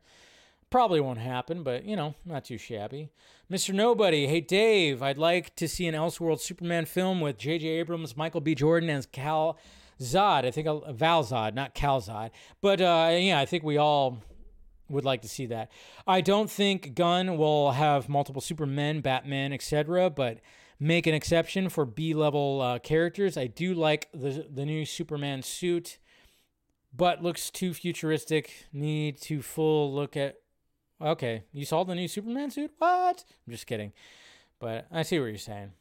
Probably won't happen, but you know, not too shabby. Mr. Nobody, hey Dave, I'd like to see an Elseworld Superman film with J.J. Abrams, Michael B. Jordan as Cal Zod. I think uh, Val Zod, not Cal Zod. But uh, yeah, I think we all would like to see that. I don't think Gunn will have multiple Supermen, Batman, etc., but make an exception for B-level uh, characters. I do like the the new Superman suit, but looks too futuristic. Need to full look at. Okay, you saw the new Superman suit? What? I'm just kidding, but I see what you're saying.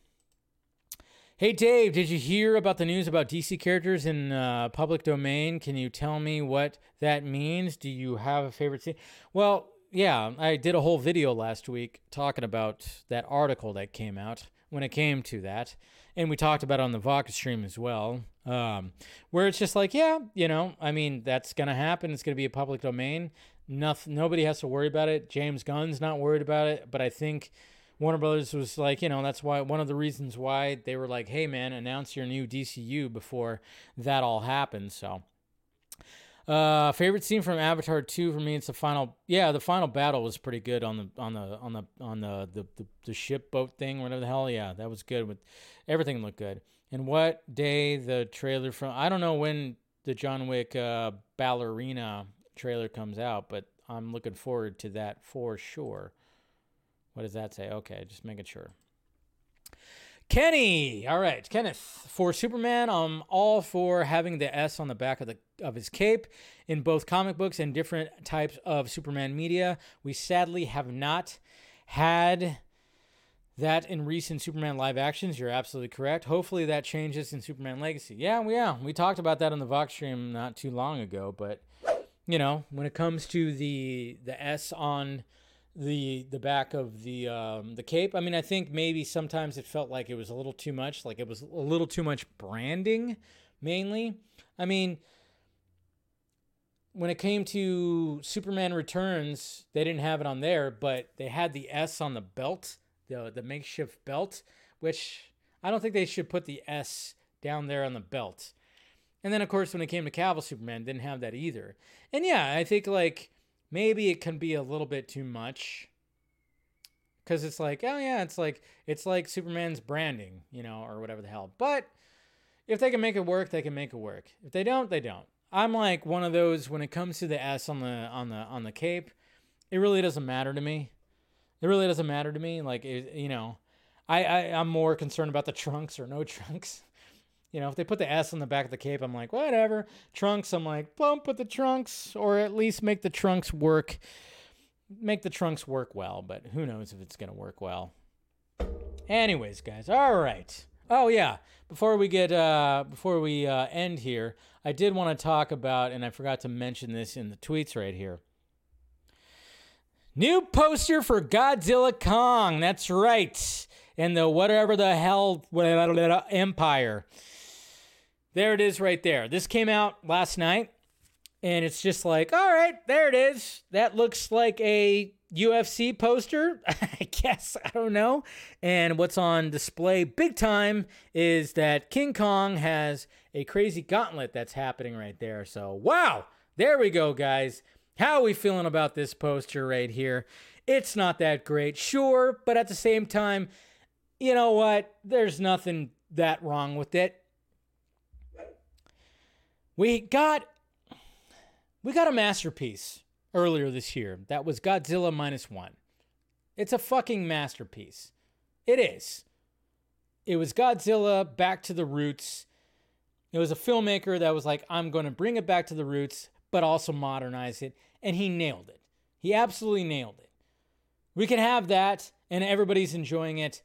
Hey Dave, did you hear about the news about DC characters in uh, public domain? Can you tell me what that means? Do you have a favorite scene? Well, yeah, I did a whole video last week talking about that article that came out when it came to that, and we talked about on the Vodka stream as well. Um, where it's just like, yeah, you know, I mean, that's gonna happen. It's gonna be a public domain. Nothing, nobody has to worry about it. James Gunn's not worried about it, but I think Warner Brothers was like, you know, that's why one of the reasons why they were like, hey man, announce your new DCU before that all happens. So, uh, favorite scene from Avatar 2 for me, it's the final. Yeah, the final battle was pretty good on the on the on the on the the, the, the ship boat thing, whatever the hell. Yeah, that was good. With everything looked good. And what day the trailer from? I don't know when the John Wick uh, ballerina trailer comes out, but I'm looking forward to that for sure. What does that say? Okay, just making sure. Kenny, all right, Kenneth for Superman. I'm all for having the S on the back of the of his cape in both comic books and different types of Superman media. We sadly have not had that in recent Superman live actions. You're absolutely correct. Hopefully that changes in Superman Legacy. Yeah, yeah we talked about that on the Vox stream not too long ago, but you know when it comes to the the S on the the back of the um, the cape. I mean, I think maybe sometimes it felt like it was a little too much, like it was a little too much branding, mainly. I mean, when it came to Superman Returns, they didn't have it on there, but they had the S on the belt, the the makeshift belt, which I don't think they should put the S down there on the belt. And then, of course, when it came to Cavill Superman, didn't have that either. And yeah, I think like maybe it can be a little bit too much. Because it's like oh yeah it's like it's like superman's branding you know or whatever the hell. But if they can make it work they can make it work. If they don't they don't. I'm like one of those when it comes to the s on the on the on the cape it really doesn't matter to me. It really doesn't matter to me. Like it, you know I, I i'm more concerned about the trunks or no trunks you know, if they put the S on the back of the cape, I'm like, whatever. Trunks, I'm like, well, put the trunks, or at least make the trunks work. Make the trunks work well, but who knows if it's gonna work well. Anyways, guys, all right. Oh yeah, before we get uh, before we uh, end here, I did want to talk about, and I forgot to mention this in the tweets right here. New poster for Godzilla Kong. That's right, and the whatever the hell, whatever the hell Empire. There it is right there. This came out last night, and it's just like, all right, there it is. That looks like a UFC poster, I guess. I don't know. And what's on display big time is that King Kong has a crazy gauntlet that's happening right there. So, wow, there we go, guys. How are we feeling about this poster right here? It's not that great, sure, but at the same time, you know what? There's nothing that wrong with it. We got we got a masterpiece earlier this year. That was Godzilla minus one. It's a fucking masterpiece. It is. It was Godzilla back to the roots. It was a filmmaker that was like, I'm going to bring it back to the roots, but also modernize it. And he nailed it. He absolutely nailed it. We can have that, and everybody's enjoying it,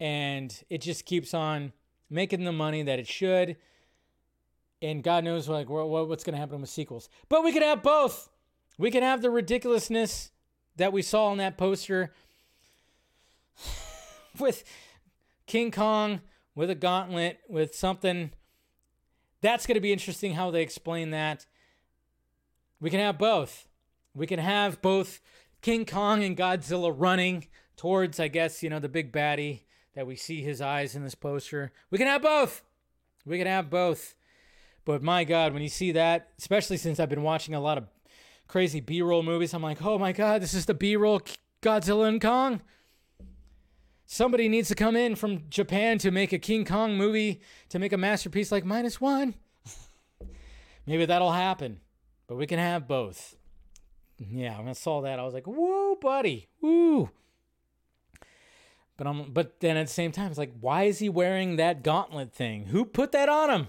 and it just keeps on making the money that it should. And God knows like what, what's going to happen with sequels. But we can have both. We can have the ridiculousness that we saw in that poster with King Kong with a gauntlet with something. That's going to be interesting how they explain that. We can have both. We can have both King Kong and Godzilla running towards, I guess, you know, the big baddie that we see his eyes in this poster. We can have both. We can have both. But my God, when you see that, especially since I've been watching a lot of crazy B roll movies, I'm like, oh my God, this is the B roll Godzilla and Kong. Somebody needs to come in from Japan to make a King Kong movie to make a masterpiece like minus one. Maybe that'll happen, but we can have both. Yeah, when I saw that, I was like, "Whoa, buddy, woo!" But I'm, but then at the same time, it's like, why is he wearing that gauntlet thing? Who put that on him?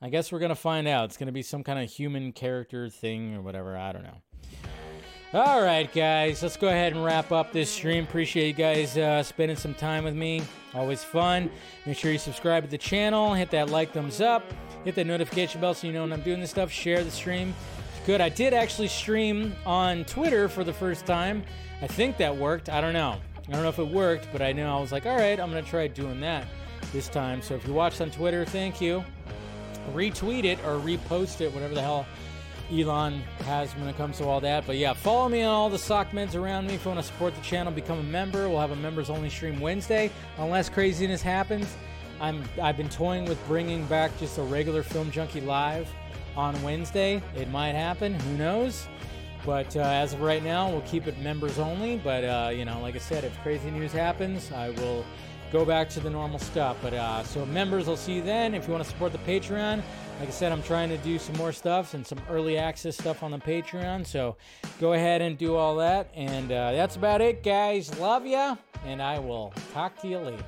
I guess we're gonna find out. It's gonna be some kind of human character thing or whatever. I don't know. All right, guys, let's go ahead and wrap up this stream. Appreciate you guys uh, spending some time with me. Always fun. Make sure you subscribe to the channel, hit that like, thumbs up, hit that notification bell so you know when I'm doing this stuff. Share the stream. Good. I did actually stream on Twitter for the first time. I think that worked. I don't know. I don't know if it worked, but I know I was like, all right, I'm going to try doing that this time. So if you watched on Twitter, thank you. Retweet it or repost it, whatever the hell Elon has when it comes to all that. But yeah, follow me on all the sock meds around me. If you want to support the channel, become a member. We'll have a members only stream Wednesday, unless craziness happens. I'm I've been toying with bringing back just a regular Film Junkee Live on Wednesday. It might happen. Who knows? But uh, as of right now, we'll keep it members only. But uh, you know, like I said, if crazy news happens, I will go back to the normal stuff. But uh, so members, I'll see you then. If you want to support the Patreon, like I said, I'm trying to do some more stuff and some early access stuff on the Patreon. So go ahead and do all that. And uh, that's about it, guys. Love ya, and I will talk to you later.